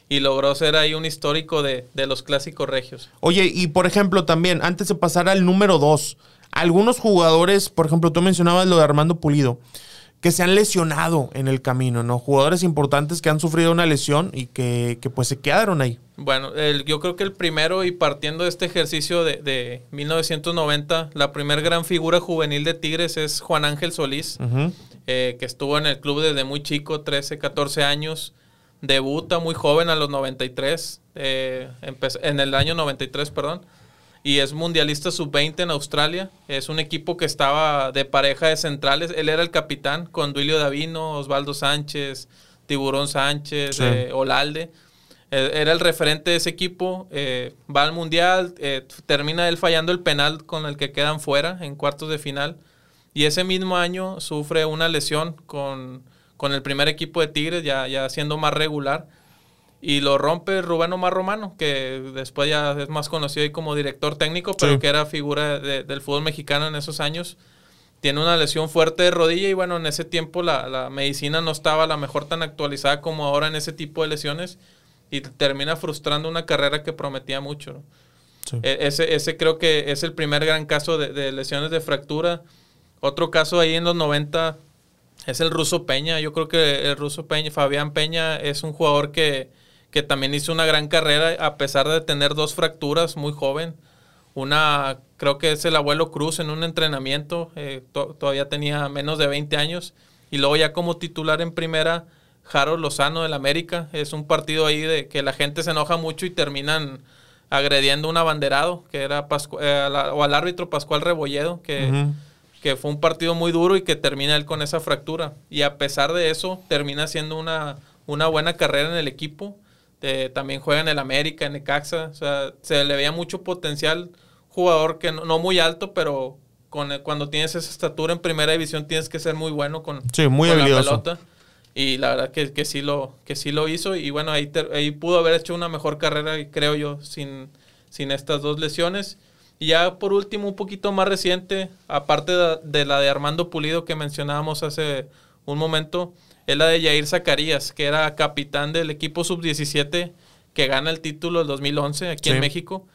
y logró ser ahí un histórico de, los clásicos regios. Oye, y por ejemplo, también, antes de pasar al número dos, algunos jugadores, por ejemplo, tú mencionabas lo de Armando Pulido, que se han lesionado en el camino, ¿no? Jugadores importantes que han sufrido una lesión y que, pues se quedaron ahí. Bueno, yo creo que el primero, y partiendo de este ejercicio de, de 1990, la primer gran figura juvenil de Tigres es Juan Ángel Solís, eh, que estuvo en el club desde muy chico, 13, 14 años debuta muy joven a los 93, eh, en el año 93, perdón, y es mundialista sub-20 en Australia. Es un equipo que estaba de pareja de centrales. Él era el capitán con Duilio Davino, Osvaldo Sánchez, Tiburón Sánchez, eh, Olalde. Eh, era el referente de ese equipo. Eh, va al mundial, termina él fallando el penal con el que quedan fuera en cuartos de final. Y ese mismo año sufre una lesión con, con el primer equipo de Tigres, ya, ya siendo más regular y lo rompe Rubén Omar Romano, que después ya es más conocido ahí como director técnico, pero que era figura del fútbol mexicano en esos años. Tiene una lesión fuerte de rodilla y bueno, en ese tiempo la, medicina no estaba a la mejor tan actualizada como ahora en ese tipo de lesiones y termina frustrando una carrera que prometía mucho. E, ese, ese creo que es el primer gran caso de, de lesiones de fractura. Otro caso ahí en los 90 es el ruso Peña. Yo creo que el ruso Peña, Fabián Peña, es un jugador que, que también hizo una gran carrera a pesar de tener dos fracturas muy joven. Una, creo que es el abuelo Cruz en un entrenamiento, eh, todavía tenía menos de 20 años. Y luego ya como titular en primera, Jaro Lozano del América. Es un partido ahí de que la gente se enoja mucho y terminan agrediendo un abanderado, que era eh, o al árbitro Pascual Rebolledo, que, que fue un partido muy duro y que termina él con esa fractura. Y a pesar de eso, termina siendo una, una buena carrera en el equipo también juega en el América, en Necaxa. O sea, se le veía mucho potencial. Jugador que no, muy alto, pero con cuando tienes esa estatura en primera división tienes que ser muy bueno con, muy la pelota. Y la verdad que, que, sí lo, que sí lo hizo. Y bueno, ahí, ahí pudo haber hecho una mejor carrera, creo yo, sin, sin estas dos lesiones. Y ya por último, un poquito más reciente, aparte de la de Armando Pulido que mencionábamos hace un momento, es la de Jair Zacarías, que era capitán del equipo sub-17 que gana el título del 2011 aquí en México.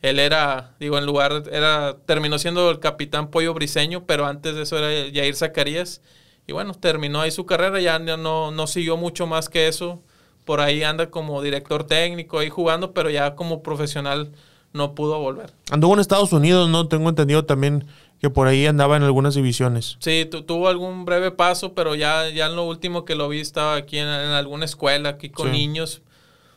Él era, digo, en lugar, era, terminó siendo el capitán Pollo Briseño, pero antes de eso era Jair Zacarías. Y bueno, terminó ahí su carrera, ya no, no siguió mucho más que eso. Por ahí anda como director técnico ahí jugando, pero ya como profesional no pudo volver. Anduvo en Estados Unidos, ¿no? Tengo entendido también que por ahí andaba en algunas divisiones. Sí, tuvo algún breve paso, pero ya, ya en lo último que lo vi estaba aquí en, alguna escuela, aquí con niños.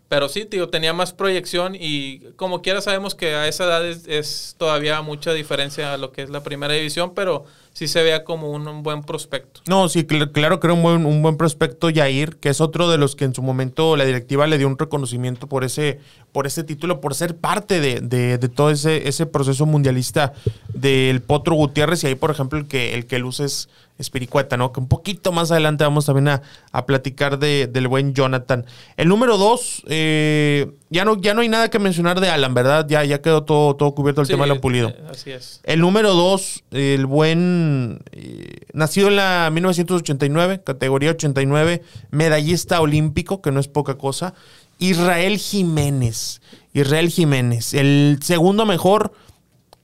Pero sí, tío, tenía más proyección y como quiera sabemos que a esa edad es, todavía mucha diferencia a lo que es la primera división, pero sí se vea como un, buen prospecto. No, sí, claro que era un buen, un buen prospecto Yair, que es otro de los que en su momento la directiva le dio un reconocimiento por ese, por ese título, por ser parte de, de, todo ese, ese proceso mundialista del Potro Gutiérrez. Y ahí, por ejemplo, el que, el que luce es Espiricueta, ¿no? Que un poquito más adelante vamos también a, a platicar de, del buen Jonathan. El número dos, eh, ya, no, ya no hay nada que mencionar de Alan, ¿verdad? Ya, ya quedó todo, todo cubierto el tema de lo pulido. Eh, así es. El número dos, el buen, eh, nacido en la 1989, categoría 89, medallista olímpico, que no es poca cosa. Israel Jiménez. Israel Jiménez, el segundo mejor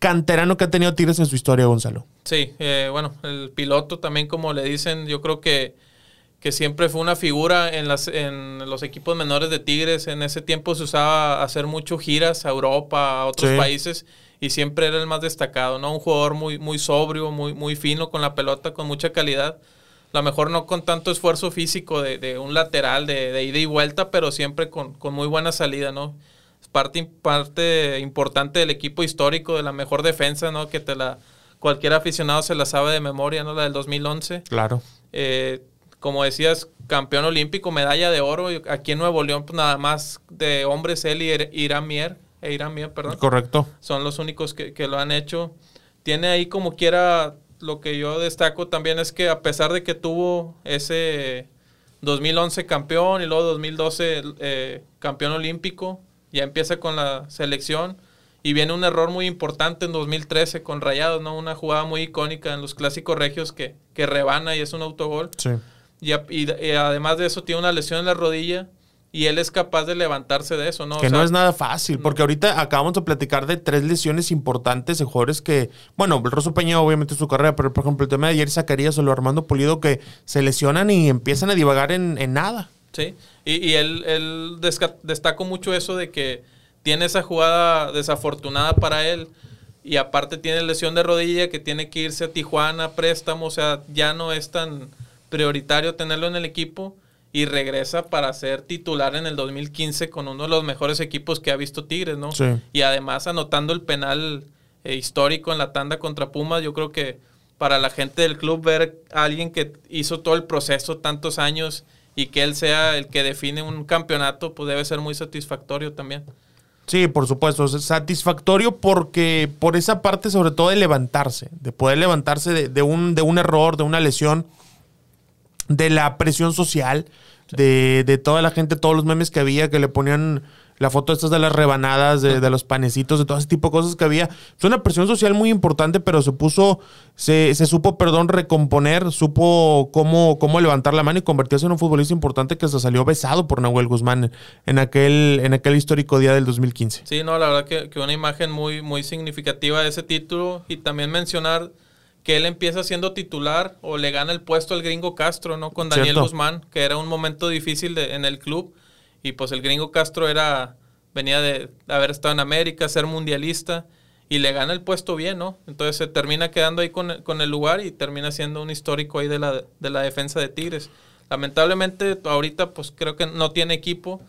canterano que ha tenido Tigres en su historia, Gonzalo. Sí, eh, bueno, el piloto también, como le dicen, yo creo que, que siempre fue una figura en, las, en los equipos menores de Tigres. En ese tiempo se usaba hacer mucho giras a Europa, a otros países, y siempre era el más destacado, ¿no? Un jugador muy, muy sobrio, muy, muy fino con la pelota, con mucha calidad. A lo mejor no con tanto esfuerzo físico de, de un lateral, de, de, ida y vuelta, pero siempre con, con muy buena salida, ¿no? Parte, parte importante del equipo histórico, de la mejor defensa, ¿no? Que te la, cualquier aficionado se la sabe de memoria, ¿no? La del 2011. Claro. Eh, como decías, campeón olímpico, medalla de oro. Aquí en Nuevo León, pues nada más de hombres, él y Irán Mier, e Irán Mier, perdón. Correcto. Son los únicos que, que, lo han hecho. Tiene ahí como quiera, lo que yo destaco también es que a pesar de que tuvo ese 2011 campeón y luego 2012 eh, campeón olímpico, ya empieza con la selección y viene un error muy importante en 2013 con Rayados, ¿no? Una jugada muy icónica en los clásicos regios que, que rebana y es un autogol. Sí. Y, y, además de eso tiene una lesión en la rodilla y él es capaz de levantarse de eso, ¿no? Que no es nada fácil, porque ahorita acabamos de platicar de tres lesiones importantes de jugadores que, bueno, el Rosso Peña obviamente su carrera, pero por ejemplo el tema de ayer Zacarías o lo Armando Pulido que se lesionan y empiezan a divagar en, en nada. Sí, y, y él, él destacó mucho eso de que tiene esa jugada desafortunada para él y aparte tiene lesión de rodilla que tiene que irse a Tijuana, préstamo, o sea, ya no es tan prioritario tenerlo en el equipo y regresa para ser titular en el 2015 con uno de los mejores equipos que ha visto Tigres, ¿no? Sí. Y además anotando el penal eh, histórico en la tanda contra Pumas, yo creo que para la gente del club ver a alguien que hizo todo el proceso tantos años y que él sea el que define un campeonato, pues debe ser muy satisfactorio también. Sí, por supuesto, es satisfactorio porque por esa parte sobre todo de levantarse, de poder levantarse de, de un, de un error, de una lesión, de la presión social, de, de toda la gente, todos los memes que había que le ponían la foto estas de las rebanadas, de, de, los panecitos, de todo ese tipo de cosas que había. Es una presión social muy importante, pero se puso, se, se supo, perdón, recomponer, supo cómo, cómo levantar la mano y convertirse en un futbolista importante que se salió besado por Nahuel Guzmán en aquel, en aquel histórico día del 2015. Sí, no, la verdad que, que una imagen muy, muy significativa de ese título y también mencionar que él empieza siendo titular o le gana el puesto al gringo Castro, ¿no? Con Daniel Cierto. Guzmán, que era un momento difícil de- en el club. Y pues el gringo Castro era, venía de haber estado en América, ser mundialista, y le gana el puesto bien, ¿no? Entonces se termina quedando ahí con, el- con el lugar y termina siendo un histórico ahí de la, de la defensa de Tigres. Lamentablemente ahorita pues creo que no tiene equipo,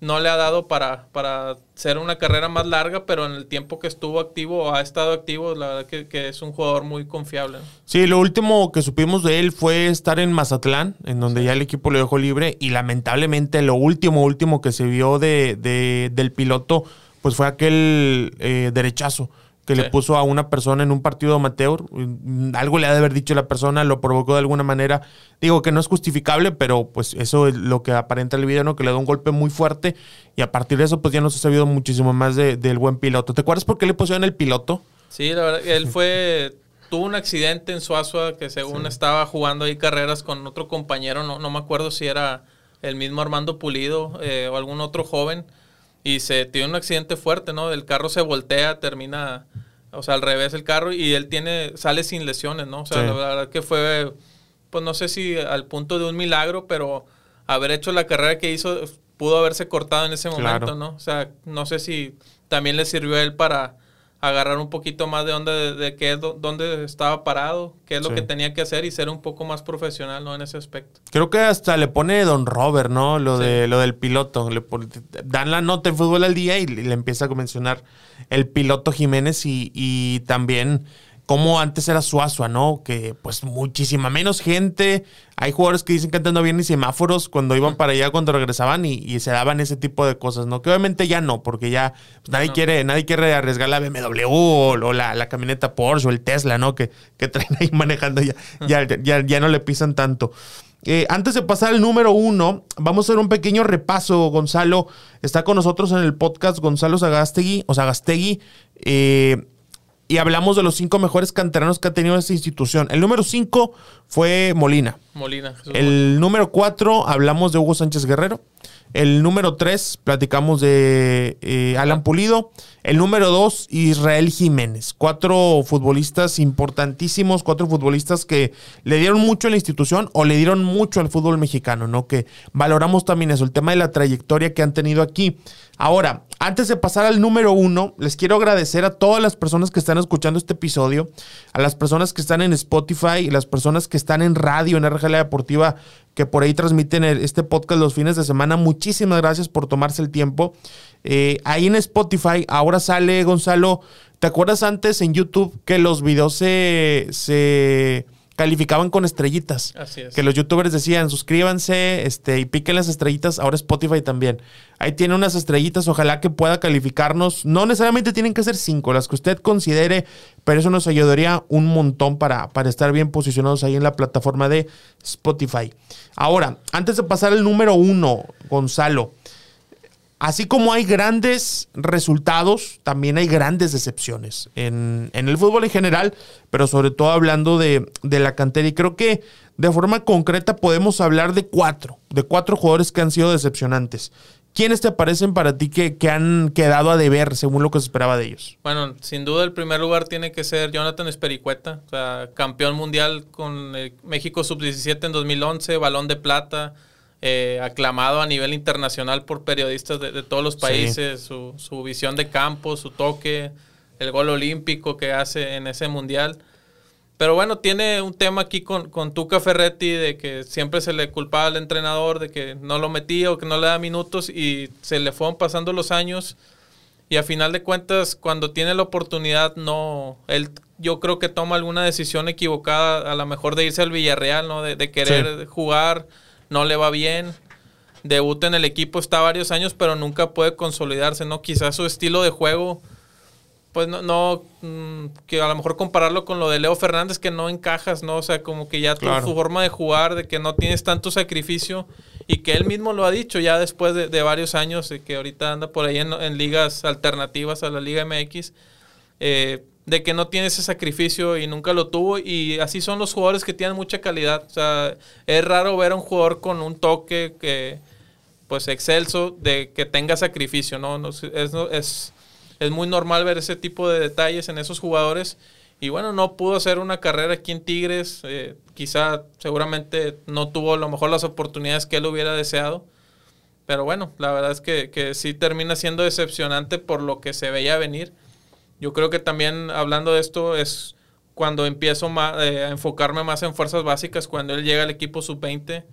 no le ha dado para, para ser una carrera más larga, pero en el tiempo que estuvo activo o ha estado activo, la verdad que, que es un jugador muy confiable. ¿no? Sí, lo último que supimos de él fue estar en Mazatlán, en donde ya el equipo lo dejó libre. Y lamentablemente lo último, último que se vio de, de- del piloto, pues fue aquel eh, derechazo que Sí. le puso a una persona en un partido amateur. Mm, Algo le ha de haber dicho la persona, lo provocó de alguna manera. Digo que no es justificable, pero pues eso es lo que aparenta el video, ¿no? Que le da un golpe muy fuerte. Y a partir de eso, pues ya no se ha sabido muchísimo más de- del buen piloto. ¿Te acuerdas por qué le pusieron el piloto? Sí, la verdad, él fue, tuvo un accidente en Suazua que según estaba jugando ahí carreras con otro compañero, no, no me acuerdo si era el mismo Armando Pulido eh, o algún otro joven, y se tiene un accidente fuerte, ¿no? El carro se voltea, termina, o sea, al revés el carro, y él tiene, sale sin lesiones, ¿no? O sea, Sí. la verdad que fue, pues no sé si al punto de un milagro, pero haber hecho la carrera que hizo pudo haberse cortado en ese momento, Claro. ¿no? O sea, no sé si también le sirvió a él para agarrar un poquito más de dónde, de, de qué, dó- dónde estaba parado, qué es lo Sí. que tenía que hacer y ser un poco más profesional, ¿no? En ese aspecto. Creo que hasta le pone Don Robert, ¿no? Lo, Sí. de, lo del piloto. Le pone- dan la nota en fútbol al día y le empieza a mencionar el piloto Jiménez y, y también como antes era Suazua, ¿no? Que pues muchísima menos gente. Hay jugadores que dicen que antes no había ni semáforos cuando iban para allá, cuando regresaban y, y se daban ese tipo de cosas, ¿no? Que obviamente ya no, porque ya pues, nadie, No. quiere, nadie quiere arriesgar la BMW o, o la, la camioneta Porsche o el Tesla, ¿no? Que, que traen ahí manejando ya, ya, ya, ya no le pisan tanto. Eh, antes de pasar al número uno, vamos a hacer un pequeño repaso. Gonzalo está con nosotros en el podcast Gonzalo Zagastegui, o Zagastegui, eh, y hablamos de los cinco mejores canteranos que ha tenido esta institución. El número cinco fue Molina. Molina. Jesús El número cuatro hablamos de Hugo Sánchez Guerrero. El número tres platicamos de eh, Alan Pulido. El número dos Israel Jiménez. Cuatro futbolistas importantísimos, cuatro futbolistas que le dieron mucho a la institución o le dieron mucho al fútbol mexicano, ¿no? Que valoramos también eso, el tema de la trayectoria que han tenido aquí. Ahora, antes de pasar al número uno, les quiero agradecer a todas las personas que están escuchando este episodio, a las personas que están en Spotify y las personas que están en radio, en RGL Deportiva, que por ahí transmiten este podcast los fines de semana. Muchísimas gracias por tomarse el tiempo. Eh, ahí en Spotify, ahora sale Gonzalo. ¿Te acuerdas antes en YouTube que los videos se, se calificaban con estrellitas? Así es. Que los youtubers decían, suscríbanse este, y piquen las estrellitas. Ahora Spotify también. Ahí tiene unas estrellitas. Ojalá que pueda calificarnos. No necesariamente tienen que ser cinco, las que usted considere, pero eso nos ayudaría un montón para, para estar bien posicionados ahí en la plataforma de Spotify. Ahora, antes de pasar al número uno, Gonzalo. Así como hay grandes resultados, también hay grandes decepciones en, en el fútbol en general, pero sobre todo hablando de, de la cantera. Y creo que de forma concreta podemos hablar de cuatro, de cuatro jugadores que han sido decepcionantes. ¿Quiénes te parecen para ti que, que han quedado a deber según lo que se esperaba de ellos? Bueno, sin duda el primer lugar tiene que ser Jonathan Espericueta, o sea, campeón mundial con el México Sub-17 en 2011, balón de plata, eh, aclamado a nivel internacional por periodistas de, de todos los Sí. países, su, su visión de campo, su toque, el gol olímpico que hace en ese mundial. Pero bueno, tiene un tema aquí con, con Tuca Ferretti de que siempre se le culpaba al entrenador de que no lo metía o que no le da minutos y se le fueron pasando los años. Y a final de cuentas, cuando tiene la oportunidad, no. Él, yo creo que toma alguna decisión equivocada, a lo mejor de irse al Villarreal, ¿no? De, de querer jugar, no le va bien. Debuta en el equipo, está varios años, pero nunca puede consolidarse, ¿no? Quizás su estilo de juego pues no, no mm, que a lo mejor compararlo con lo de Leo Fernández, que no encajas, ¿no? O sea, como que ya tu, forma de jugar, de que no tienes tanto sacrificio y que él mismo lo ha dicho ya después de, varios años, que ahorita anda por ahí en, ligas alternativas a la Liga MX, eh, de que no tiene ese sacrificio y nunca lo tuvo y así son los jugadores que tienen mucha calidad. O sea, es raro ver a un jugador con un toque que, pues, excelso de que tenga sacrificio, ¿no? no es, es es muy normal ver ese tipo de detalles en esos jugadores. Y bueno, no pudo hacer una carrera aquí en Tigres. Eh, quizá seguramente no tuvo a lo mejor las oportunidades que él hubiera deseado. Pero bueno, la verdad es que, que sí termina siendo decepcionante por lo que se veía venir. Yo creo que también hablando de esto es cuando empiezo eh, a enfocarme más en fuerzas básicas, cuando él llega al equipo sub-20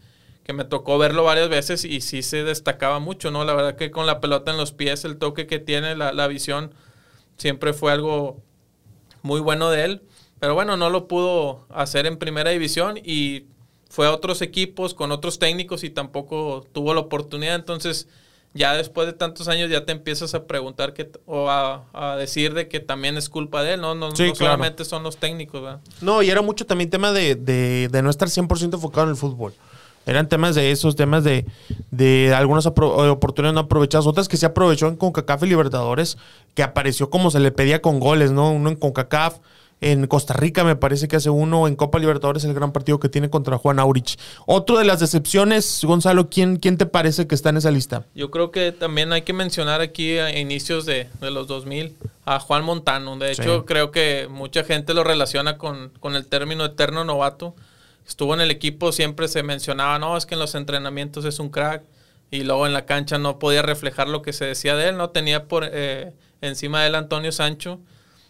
que me tocó verlo varias veces y sí se destacaba mucho, ¿no? La verdad que con la pelota en los pies, el toque que tiene, la, visión, siempre fue algo muy bueno de él. Pero bueno, no lo pudo hacer en primera división y fue a otros equipos con otros técnicos y tampoco tuvo la oportunidad. Entonces, ya después de tantos años ya te empiezas a preguntar que, o a, decir de que también es culpa de él, ¿no? No, solamente son los técnicos, ¿verdad? No, y era mucho también tema de, de, de no estar 100% enfocado en el fútbol. Eran temas de esos, temas de, de algunas oportunidades no aprovechadas, otras que se aprovechó en CONCACAF y Libertadores, que apareció como se le pedía con goles, ¿no? Uno en CONCACAF, en Costa Rica me parece que hace uno, en Copa Libertadores el gran partido que tiene contra Juan Aurich. Otro de las decepciones, Gonzalo, ¿quién, quién te parece que está en esa lista? Yo creo que también hay que mencionar aquí a inicios de, de los 2000 a Juan Montano. De hecho, creo que mucha gente lo relaciona con, con el término eterno novato estuvo en el equipo, siempre se mencionaba, no, es que en los entrenamientos es un crack. Y luego en la cancha no podía reflejar lo que se decía de él, no tenía por eh, encima de él Antonio Sancho.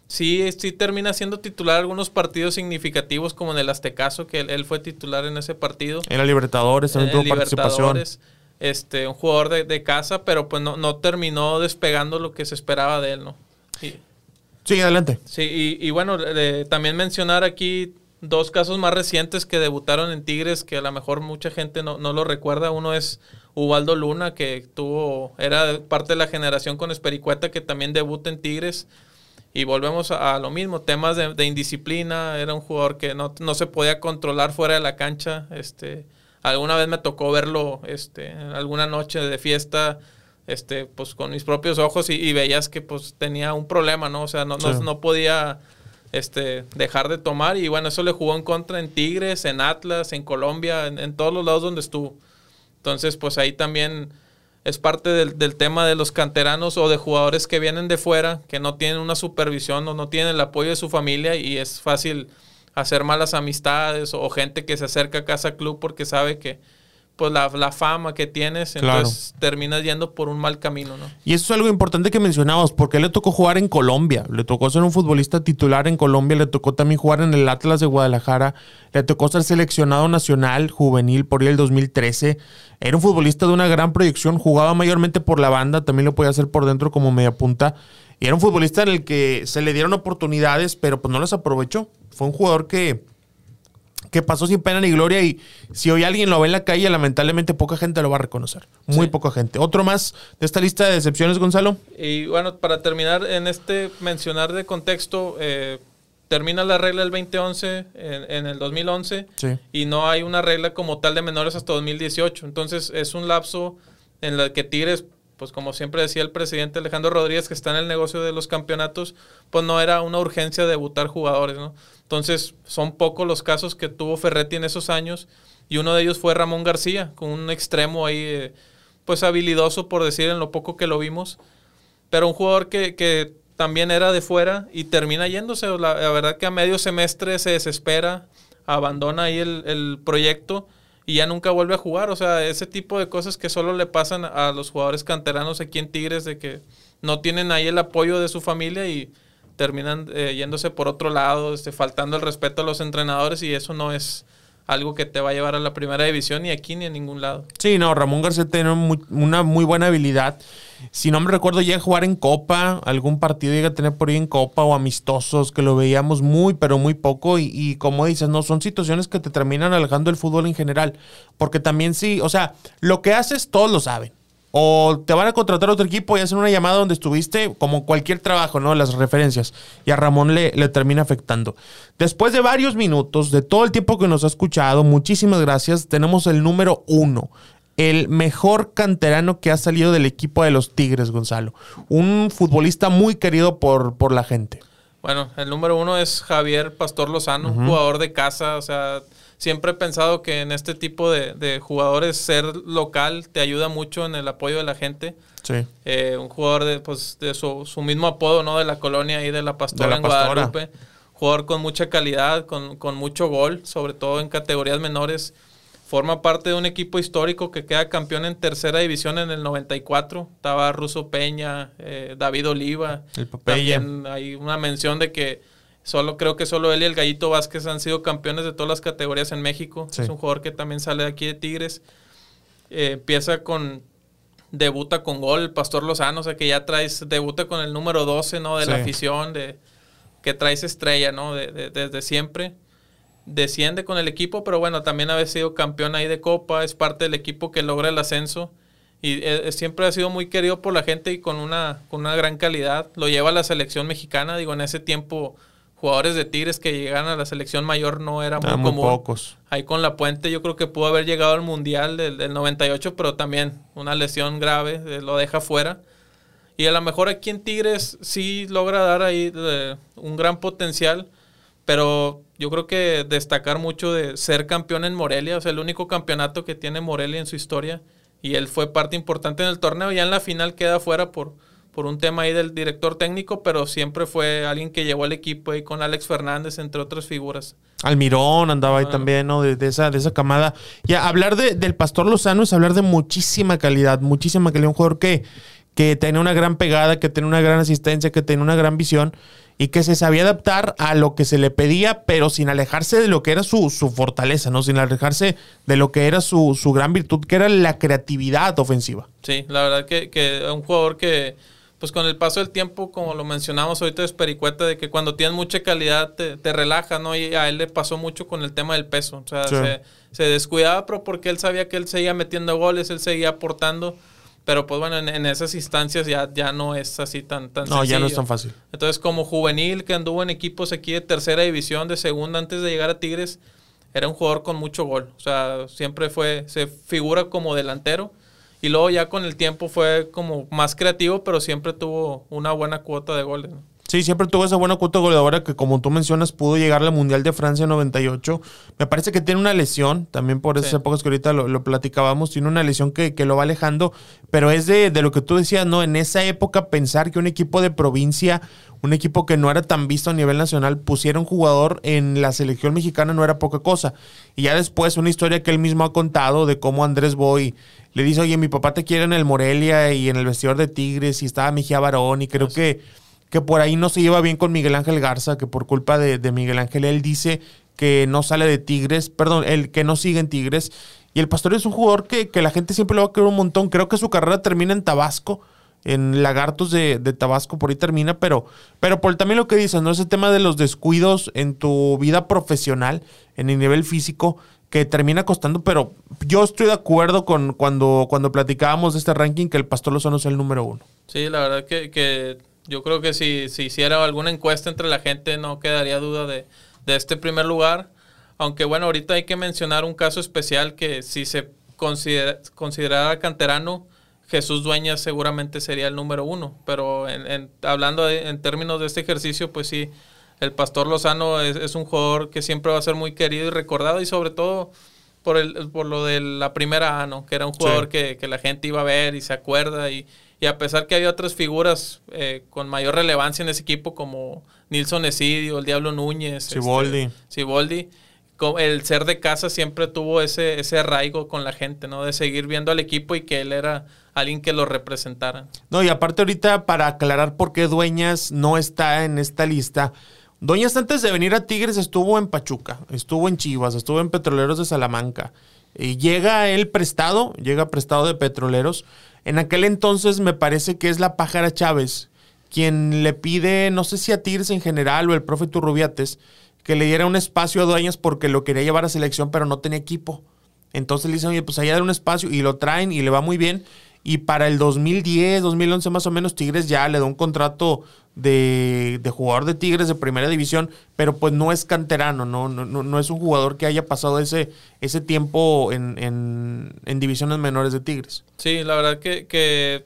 Sí, sí termina siendo titular algunos partidos significativos, como en el Aztecaso, que él, fue titular en ese partido. En la Libertadores también tuvo participación. Este, un jugador de, casa, pero pues no, no, terminó despegando lo que se esperaba de él, ¿no? sí, adelante. Sí, y, bueno, también mencionar aquí dos casos más recientes que debutaron en Tigres que a lo mejor mucha gente no, lo recuerda. Uno es Ubaldo Luna, que tuvo, era parte de la generación con Espericueta, que también debuta en Tigres. Y volvemos a, lo mismo, temas de, indisciplina, era un jugador que no, se podía controlar fuera de la cancha. Este, alguna vez me tocó verlo este, en alguna noche de fiesta, este, pues con mis propios ojos y, veías que pues tenía un problema, ¿no? O sea, no, no, no podía este, dejar de tomar. Y bueno, eso le jugó en contra en Tigres, en Atlas, en Colombia, en, todos los lados donde estuvo. Entonces, pues ahí también es parte del, tema de los canteranos o de jugadores que vienen de fuera, que no tienen una supervisión o no tienen el apoyo de su familia y es fácil hacer malas amistades o gente que se acerca a casa club porque sabe que pues la, fama que tienes, entonces terminas yendo por un mal camino, ¿no? Y eso es algo importante que mencionabas, porque le tocó jugar en Colombia, le tocó ser un futbolista titular en Colombia, le tocó también jugar en el Atlas de Guadalajara, le tocó ser seleccionado nacional juvenil por ahí el 2013. Era un futbolista de una gran proyección, jugaba mayormente por la banda, también lo podía hacer por dentro como media punta. Y era un futbolista en el que se le dieron oportunidades, pero pues no las aprovechó. Fue un jugador que que pasó sin pena ni gloria y si hoy alguien lo ve en la calle, lamentablemente poca gente lo va a reconocer. Muy poca gente. Otro más de esta lista de decepciones, Gonzalo. Y bueno, para terminar en este mencionar de contexto, eh, termina la regla del 2011 en, el 2011 y no hay una regla como tal de menores hasta 2018. Entonces es un lapso en el que Tigres pues como siempre decía el presidente Alejandro Rodríguez, que está en el negocio de los campeonatos, pues no era una urgencia debutar jugadores, ¿no? Entonces, son pocos los casos que tuvo Ferretti en esos años, y uno de ellos fue Ramón García, con un extremo ahí, eh, pues habilidoso, por decir, en lo poco que lo vimos, pero un jugador que, que también era de fuera y termina yéndose, la, la, verdad que a medio semestre se desespera, abandona ahí el, el proyecto, y ya nunca vuelve a jugar. O sea, ese tipo de cosas que solo le pasan a los jugadores canteranos aquí en Tigres, de que no tienen ahí el apoyo de su familia y terminan eh, yéndose por otro lado, este, faltando el respeto a los entrenadores y eso no es algo que te va a llevar a la primera división ni aquí ni a ningún lado. Sí, no, Ramón García tiene una muy buena habilidad. Si no me recuerdo, llega a jugar en Copa, algún partido llega a tener por ahí en Copa o amistosos, que lo veíamos muy, pero muy poco. Y, y como dices, no, son situaciones que te terminan alejando el fútbol en general. Porque también sí, o sea, lo que haces todos lo saben. O te van a contratar a otro equipo y hacen una llamada donde estuviste, como cualquier trabajo, ¿no? Las referencias. Y a Ramón le, le termina afectando. Después de varios minutos, de todo el tiempo que nos ha escuchado, muchísimas gracias. Tenemos el número uno el mejor canterano que ha salido del equipo de los Tigres, Gonzalo. Un futbolista muy querido por, por la gente. Bueno, el número uno es Javier Pastor Lozano, jugador de casa, o sea, siempre he pensado que en este tipo de, jugadores ser local te ayuda mucho en el apoyo de la gente. Sí. Eh, un jugador de, pues, de su, mismo apodo, ¿no? De la colonia y de la Pastora en Guadalupe. Jugador con mucha calidad, con, con, mucho gol, sobre todo en categorías menores. Forma parte de un equipo histórico que queda campeón en tercera división en el 94. Estaba Russo Peña, eh, David Oliva. El También hay una mención de que Solo creo que solo él y el Gallito Vázquez han sido campeones de todas las categorías en México. Es un jugador que también sale de aquí de Tigres. Eh, empieza con debuta con gol el Pastor Lozano, o sea que ya traes debuta con el número 12, ¿no? De la afición de que traes estrella, ¿no? De, desde siempre. Desciende con el equipo, pero bueno, también ha sido campeón ahí de Copa, es parte del equipo que logra el ascenso y eh, siempre ha sido muy querido por la gente y con una, con una gran calidad. Lo lleva a la selección mexicana, digo, en ese tiempo jugadores de Tigres que llegan a la selección mayor no era muy, muy pocos. Ahí con la Puente yo creo que pudo haber llegado al Mundial del, 98, pero también una lesión grave eh, lo deja fuera. Y a lo mejor aquí en Tigres sí logra dar ahí eh, un gran potencial, pero yo creo que destacar mucho de ser campeón en Morelia, o sea, el único campeonato que tiene Morelia en su historia, y él fue parte importante en el torneo, ya en la final queda fuera por, por un tema ahí del director técnico, pero siempre fue alguien que llevó al equipo ahí con Alex Fernández, entre otras figuras. Almirón andaba ahí también, ¿no? De, esa, de esa camada. Ya, hablar de, del Pastor Lozano es hablar de muchísima calidad, muchísima calidad. Un jugador que, que tenía una gran pegada, que tenía una gran asistencia, que tenía una gran visión y que se sabía adaptar a lo que se le pedía, pero sin alejarse de lo que era su, su fortaleza, ¿no? Sin alejarse de lo que era su, su, gran virtud, que era la creatividad ofensiva. Sí, la verdad que, que un jugador que pues con el paso del tiempo, como lo mencionamos ahorita es Pericueta, de que cuando tienes mucha calidad te, te relaja, ¿no? Y a él le pasó mucho con el tema del peso. O sea, se, descuidaba, pero porque él sabía que él seguía metiendo goles, él seguía aportando. Pero pues bueno, en, esas instancias ya, ya no es así tan, tan No, ya no es tan fácil. Entonces, como juvenil que anduvo en equipos aquí de tercera división, de segunda, antes de llegar a Tigres, era un jugador con mucho gol. O sea, siempre fue, se figura como delantero y luego ya con el tiempo fue como más creativo, pero siempre tuvo una buena cuota de goles. Sí, siempre tuvo esa buena cuota goleadora que, como tú mencionas, pudo llegar al Mundial de Francia 98. Me parece que tiene una lesión, también por esas épocas que ahorita lo, platicábamos, tiene una lesión que, lo va alejando, pero es de, de, lo que tú decías, ¿no? En esa época pensar que un equipo de provincia, un equipo que no era tan visto a nivel nacional, pusiera un jugador en la selección mexicana no era poca cosa. Y ya después una historia que él mismo ha contado de cómo Andrés Boy le dice, oye, mi papá te quiere en el Morelia y en el vestidor de Tigres y estaba Mejía Barón y creo que que por ahí no se lleva bien con Miguel Ángel Garza, que por culpa de, Miguel Ángel él dice que no sale de Tigres, perdón, el que no sigue en Tigres. Y el Pastor es un jugador que, la gente siempre lo va a querer un montón. Creo que su carrera termina en Tabasco, en Lagartos de, Tabasco, por ahí termina, pero, pero por también lo que dices, ¿no? Ese tema de los descuidos en tu vida profesional, en el nivel físico, que termina costando, pero yo estoy de acuerdo con cuando, cuando platicábamos de este ranking que el Pastor Lozano es el número uno. Sí, la verdad que, que yo creo que si, si hiciera alguna encuesta entre la gente no quedaría duda de, este primer lugar. Aunque bueno, ahorita hay que mencionar un caso especial que si se considera, considerara canterano, Jesús Dueñas seguramente sería el número uno. Pero en, hablando en términos de este ejercicio, pues sí, el Pastor Lozano es, un jugador que siempre va a ser muy querido y recordado y sobre todo por, el, por lo de la primera A, Que era un jugador que, que, la gente iba a ver y se acuerda y y a pesar que había otras figuras eh, con mayor relevancia en ese equipo, como Nilson Esidio, el Diablo Núñez, Siboldi, este, el ser de casa siempre tuvo ese, ese arraigo con la gente, ¿no? De seguir viendo al equipo y que él era alguien que lo representara. No, y aparte ahorita para aclarar por qué Dueñas no está en esta lista. Dueñas antes de venir a Tigres estuvo en Pachuca, estuvo en Chivas, estuvo en Petroleros de Salamanca. Y llega él prestado, llega prestado de Petroleros. En aquel entonces me parece que es la pájara Chávez quien le pide, no sé si a Tigres en general o el profe Turrubiates, que le diera un espacio a Dueñas porque lo quería llevar a selección, pero no tenía equipo. Entonces le dicen, oye, pues allá dar un espacio y lo traen y le va muy bien. Y para el 2010, 2011 más o menos, Tigres ya le da un contrato de, jugador de Tigres de primera división, pero pues no es canterano, no, no, no es un jugador que haya pasado ese, ese tiempo en, en, divisiones menores de Tigres. Sí, la verdad que, que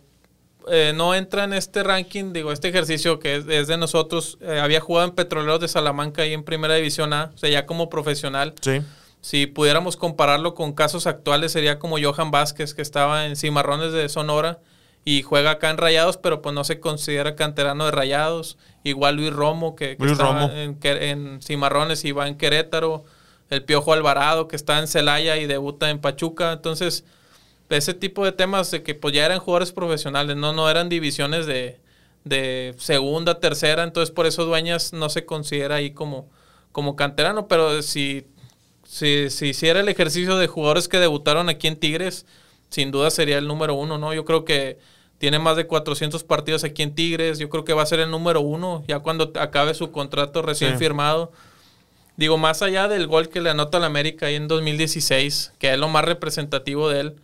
eh, no entra en este ranking, digo, este ejercicio que es, de nosotros. Eh, había jugado en Petroleros de Salamanca y en Primera División A, o sea, ya como profesional. Sí. Si pudiéramos compararlo con casos actuales, sería como Johan Vázquez, que estaba en Cimarrones de Sonora y juega acá en Rayados, pero pues no se considera canterano de Rayados. Igual Luis Romo, que, estaba En, en, Cimarrones y va en Querétaro. El Piojo Alvarado, que está en Celaya y debuta en Pachuca. Entonces, ese tipo de temas de que pues ya eran jugadores profesionales, no, no eran divisiones de, de segunda, tercera, entonces por eso Dueñas no se considera ahí como, como canterano, pero si, si, si hiciera el ejercicio de jugadores que debutaron aquí en Tigres, sin duda sería el número uno, ¿no? Yo creo que tiene más de 400 partidos aquí en Tigres, yo creo que va a ser el número uno ya cuando acabe su contrato recién firmado. Digo, más allá del gol que le anota al América ahí en 2016, que es lo más representativo de él,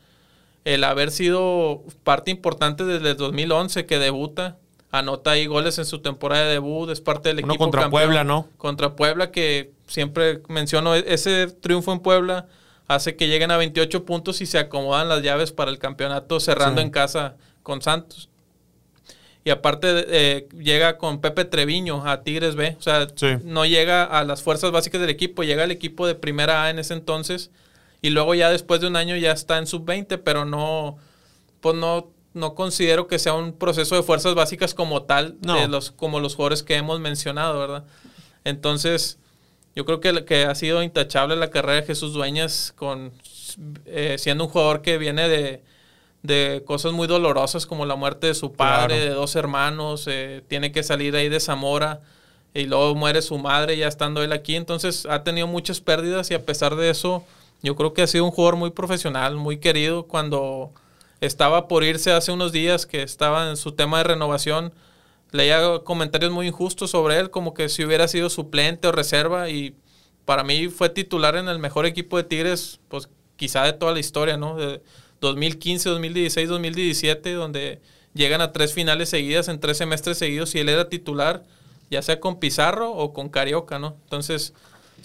el haber sido parte importante desde el 2011 que debuta, anota ahí goles en su temporada de debut, es parte del equipo contra Puebla, ¿no? Contra Puebla que siempre menciono e-, ese triunfo en Puebla hace que lleguen a 28 puntos y se acomodan las llaves para el campeonato cerrando en casa con Santos. Y aparte eh, llega con Pepe Treviño a Tigres B, o sea, no llega a las fuerzas básicas del equipo, llega al equipo de primera A en ese entonces y luego ya después de un año ya está en sub-20, pero no, pues no, no considero que sea un proceso de fuerzas básicas como tal, de los, como los jugadores que hemos mencionado, ¿verdad? Entonces, yo creo que, que ha sido intachable la carrera de Jesús Dueñas con eh, siendo un jugador que viene de, de, cosas muy dolorosas como la muerte de su padre, de dos hermanos, eh, tiene que salir ahí de Zamora y luego muere su madre ya estando él aquí, entonces ha tenido muchas pérdidas y a pesar de eso yo creo que ha sido un jugador muy profesional, muy querido. Cuando estaba por irse hace unos días, que estaba en su tema de renovación, leía comentarios muy injustos sobre él, como que si hubiera sido suplente o reserva. Y para mí fue titular en el mejor equipo de Tigres, pues quizá de toda la historia, ¿no? De 2015, 2016, 2017, donde llegan a tres finales seguidas en tres semestres seguidos y él era titular, ya sea con Pizarro o con Carioca, ¿no? Entonces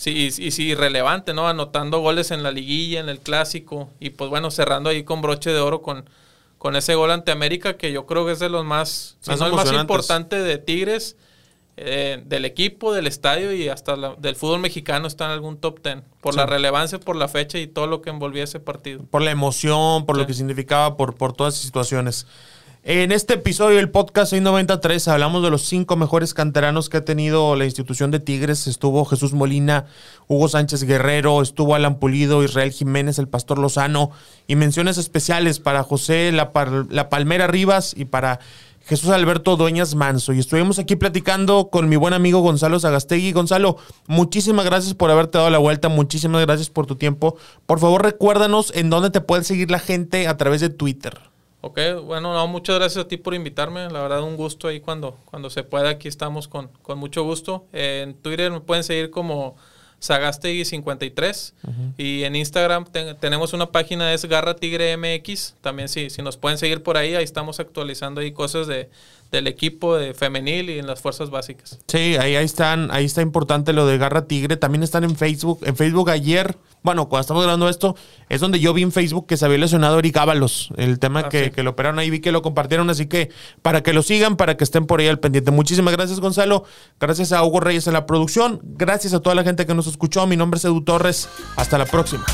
Sí, y, sí, relevante, ¿no? Anotando goles en la liguilla, en el clásico. Y pues bueno, cerrando ahí con broche de oro con, con ese gol ante América, que yo creo que es de los más, si no el más importante de Tigres, eh, del equipo, del estadio y hasta del fútbol mexicano está en algún top ten. Por la relevancia, por la fecha y todo lo que envolvía ese partido. Por la emoción, por lo que significaba, por, por todas esas situaciones. En este episodio del podcast 693 hablamos de los cinco mejores canteranos que ha tenido la institución de Tigres. Estuvo Jesús Molina, Hugo Sánchez Guerrero, estuvo Alan Pulido, Israel Jiménez, el Pastor Lozano y menciones especiales para José La, la Palmera Rivas y para Jesús Alberto Dueñas Manso. Y estuvimos aquí platicando con mi buen amigo Gonzalo Zagastegui. Gonzalo, muchísimas gracias por haberte dado la vuelta, muchísimas gracias por tu tiempo. Por favor, recuérdanos en dónde te puede seguir la gente a través de Twitter. Ok, bueno, no, muchas gracias a ti por invitarme. La verdad, un gusto ahí cuando, cuando se pueda. Aquí estamos con, con mucho gusto. en Twitter me pueden seguir como Sagastegui53 y en Instagram tenemos una página es Garra Tigre MX. También si, si nos pueden seguir por ahí, ahí estamos actualizando ahí cosas de, del equipo de femenil y en las fuerzas básicas. Sí, ahí, ahí están, ahí está importante lo de Garra Tigre. También están en Facebook. En Facebook ayer, bueno, cuando estamos grabando esto, es donde yo vi en Facebook que se había lesionado Eric Ábalos. El tema ah, que, que, lo operaron ahí, vi que lo compartieron. Así que para que lo sigan, para que estén por ahí al pendiente. Muchísimas gracias, Gonzalo. Gracias a Hugo Reyes en la producción. Gracias a toda la gente que nos escuchó. Mi nombre es Edu Torres. Hasta la próxima.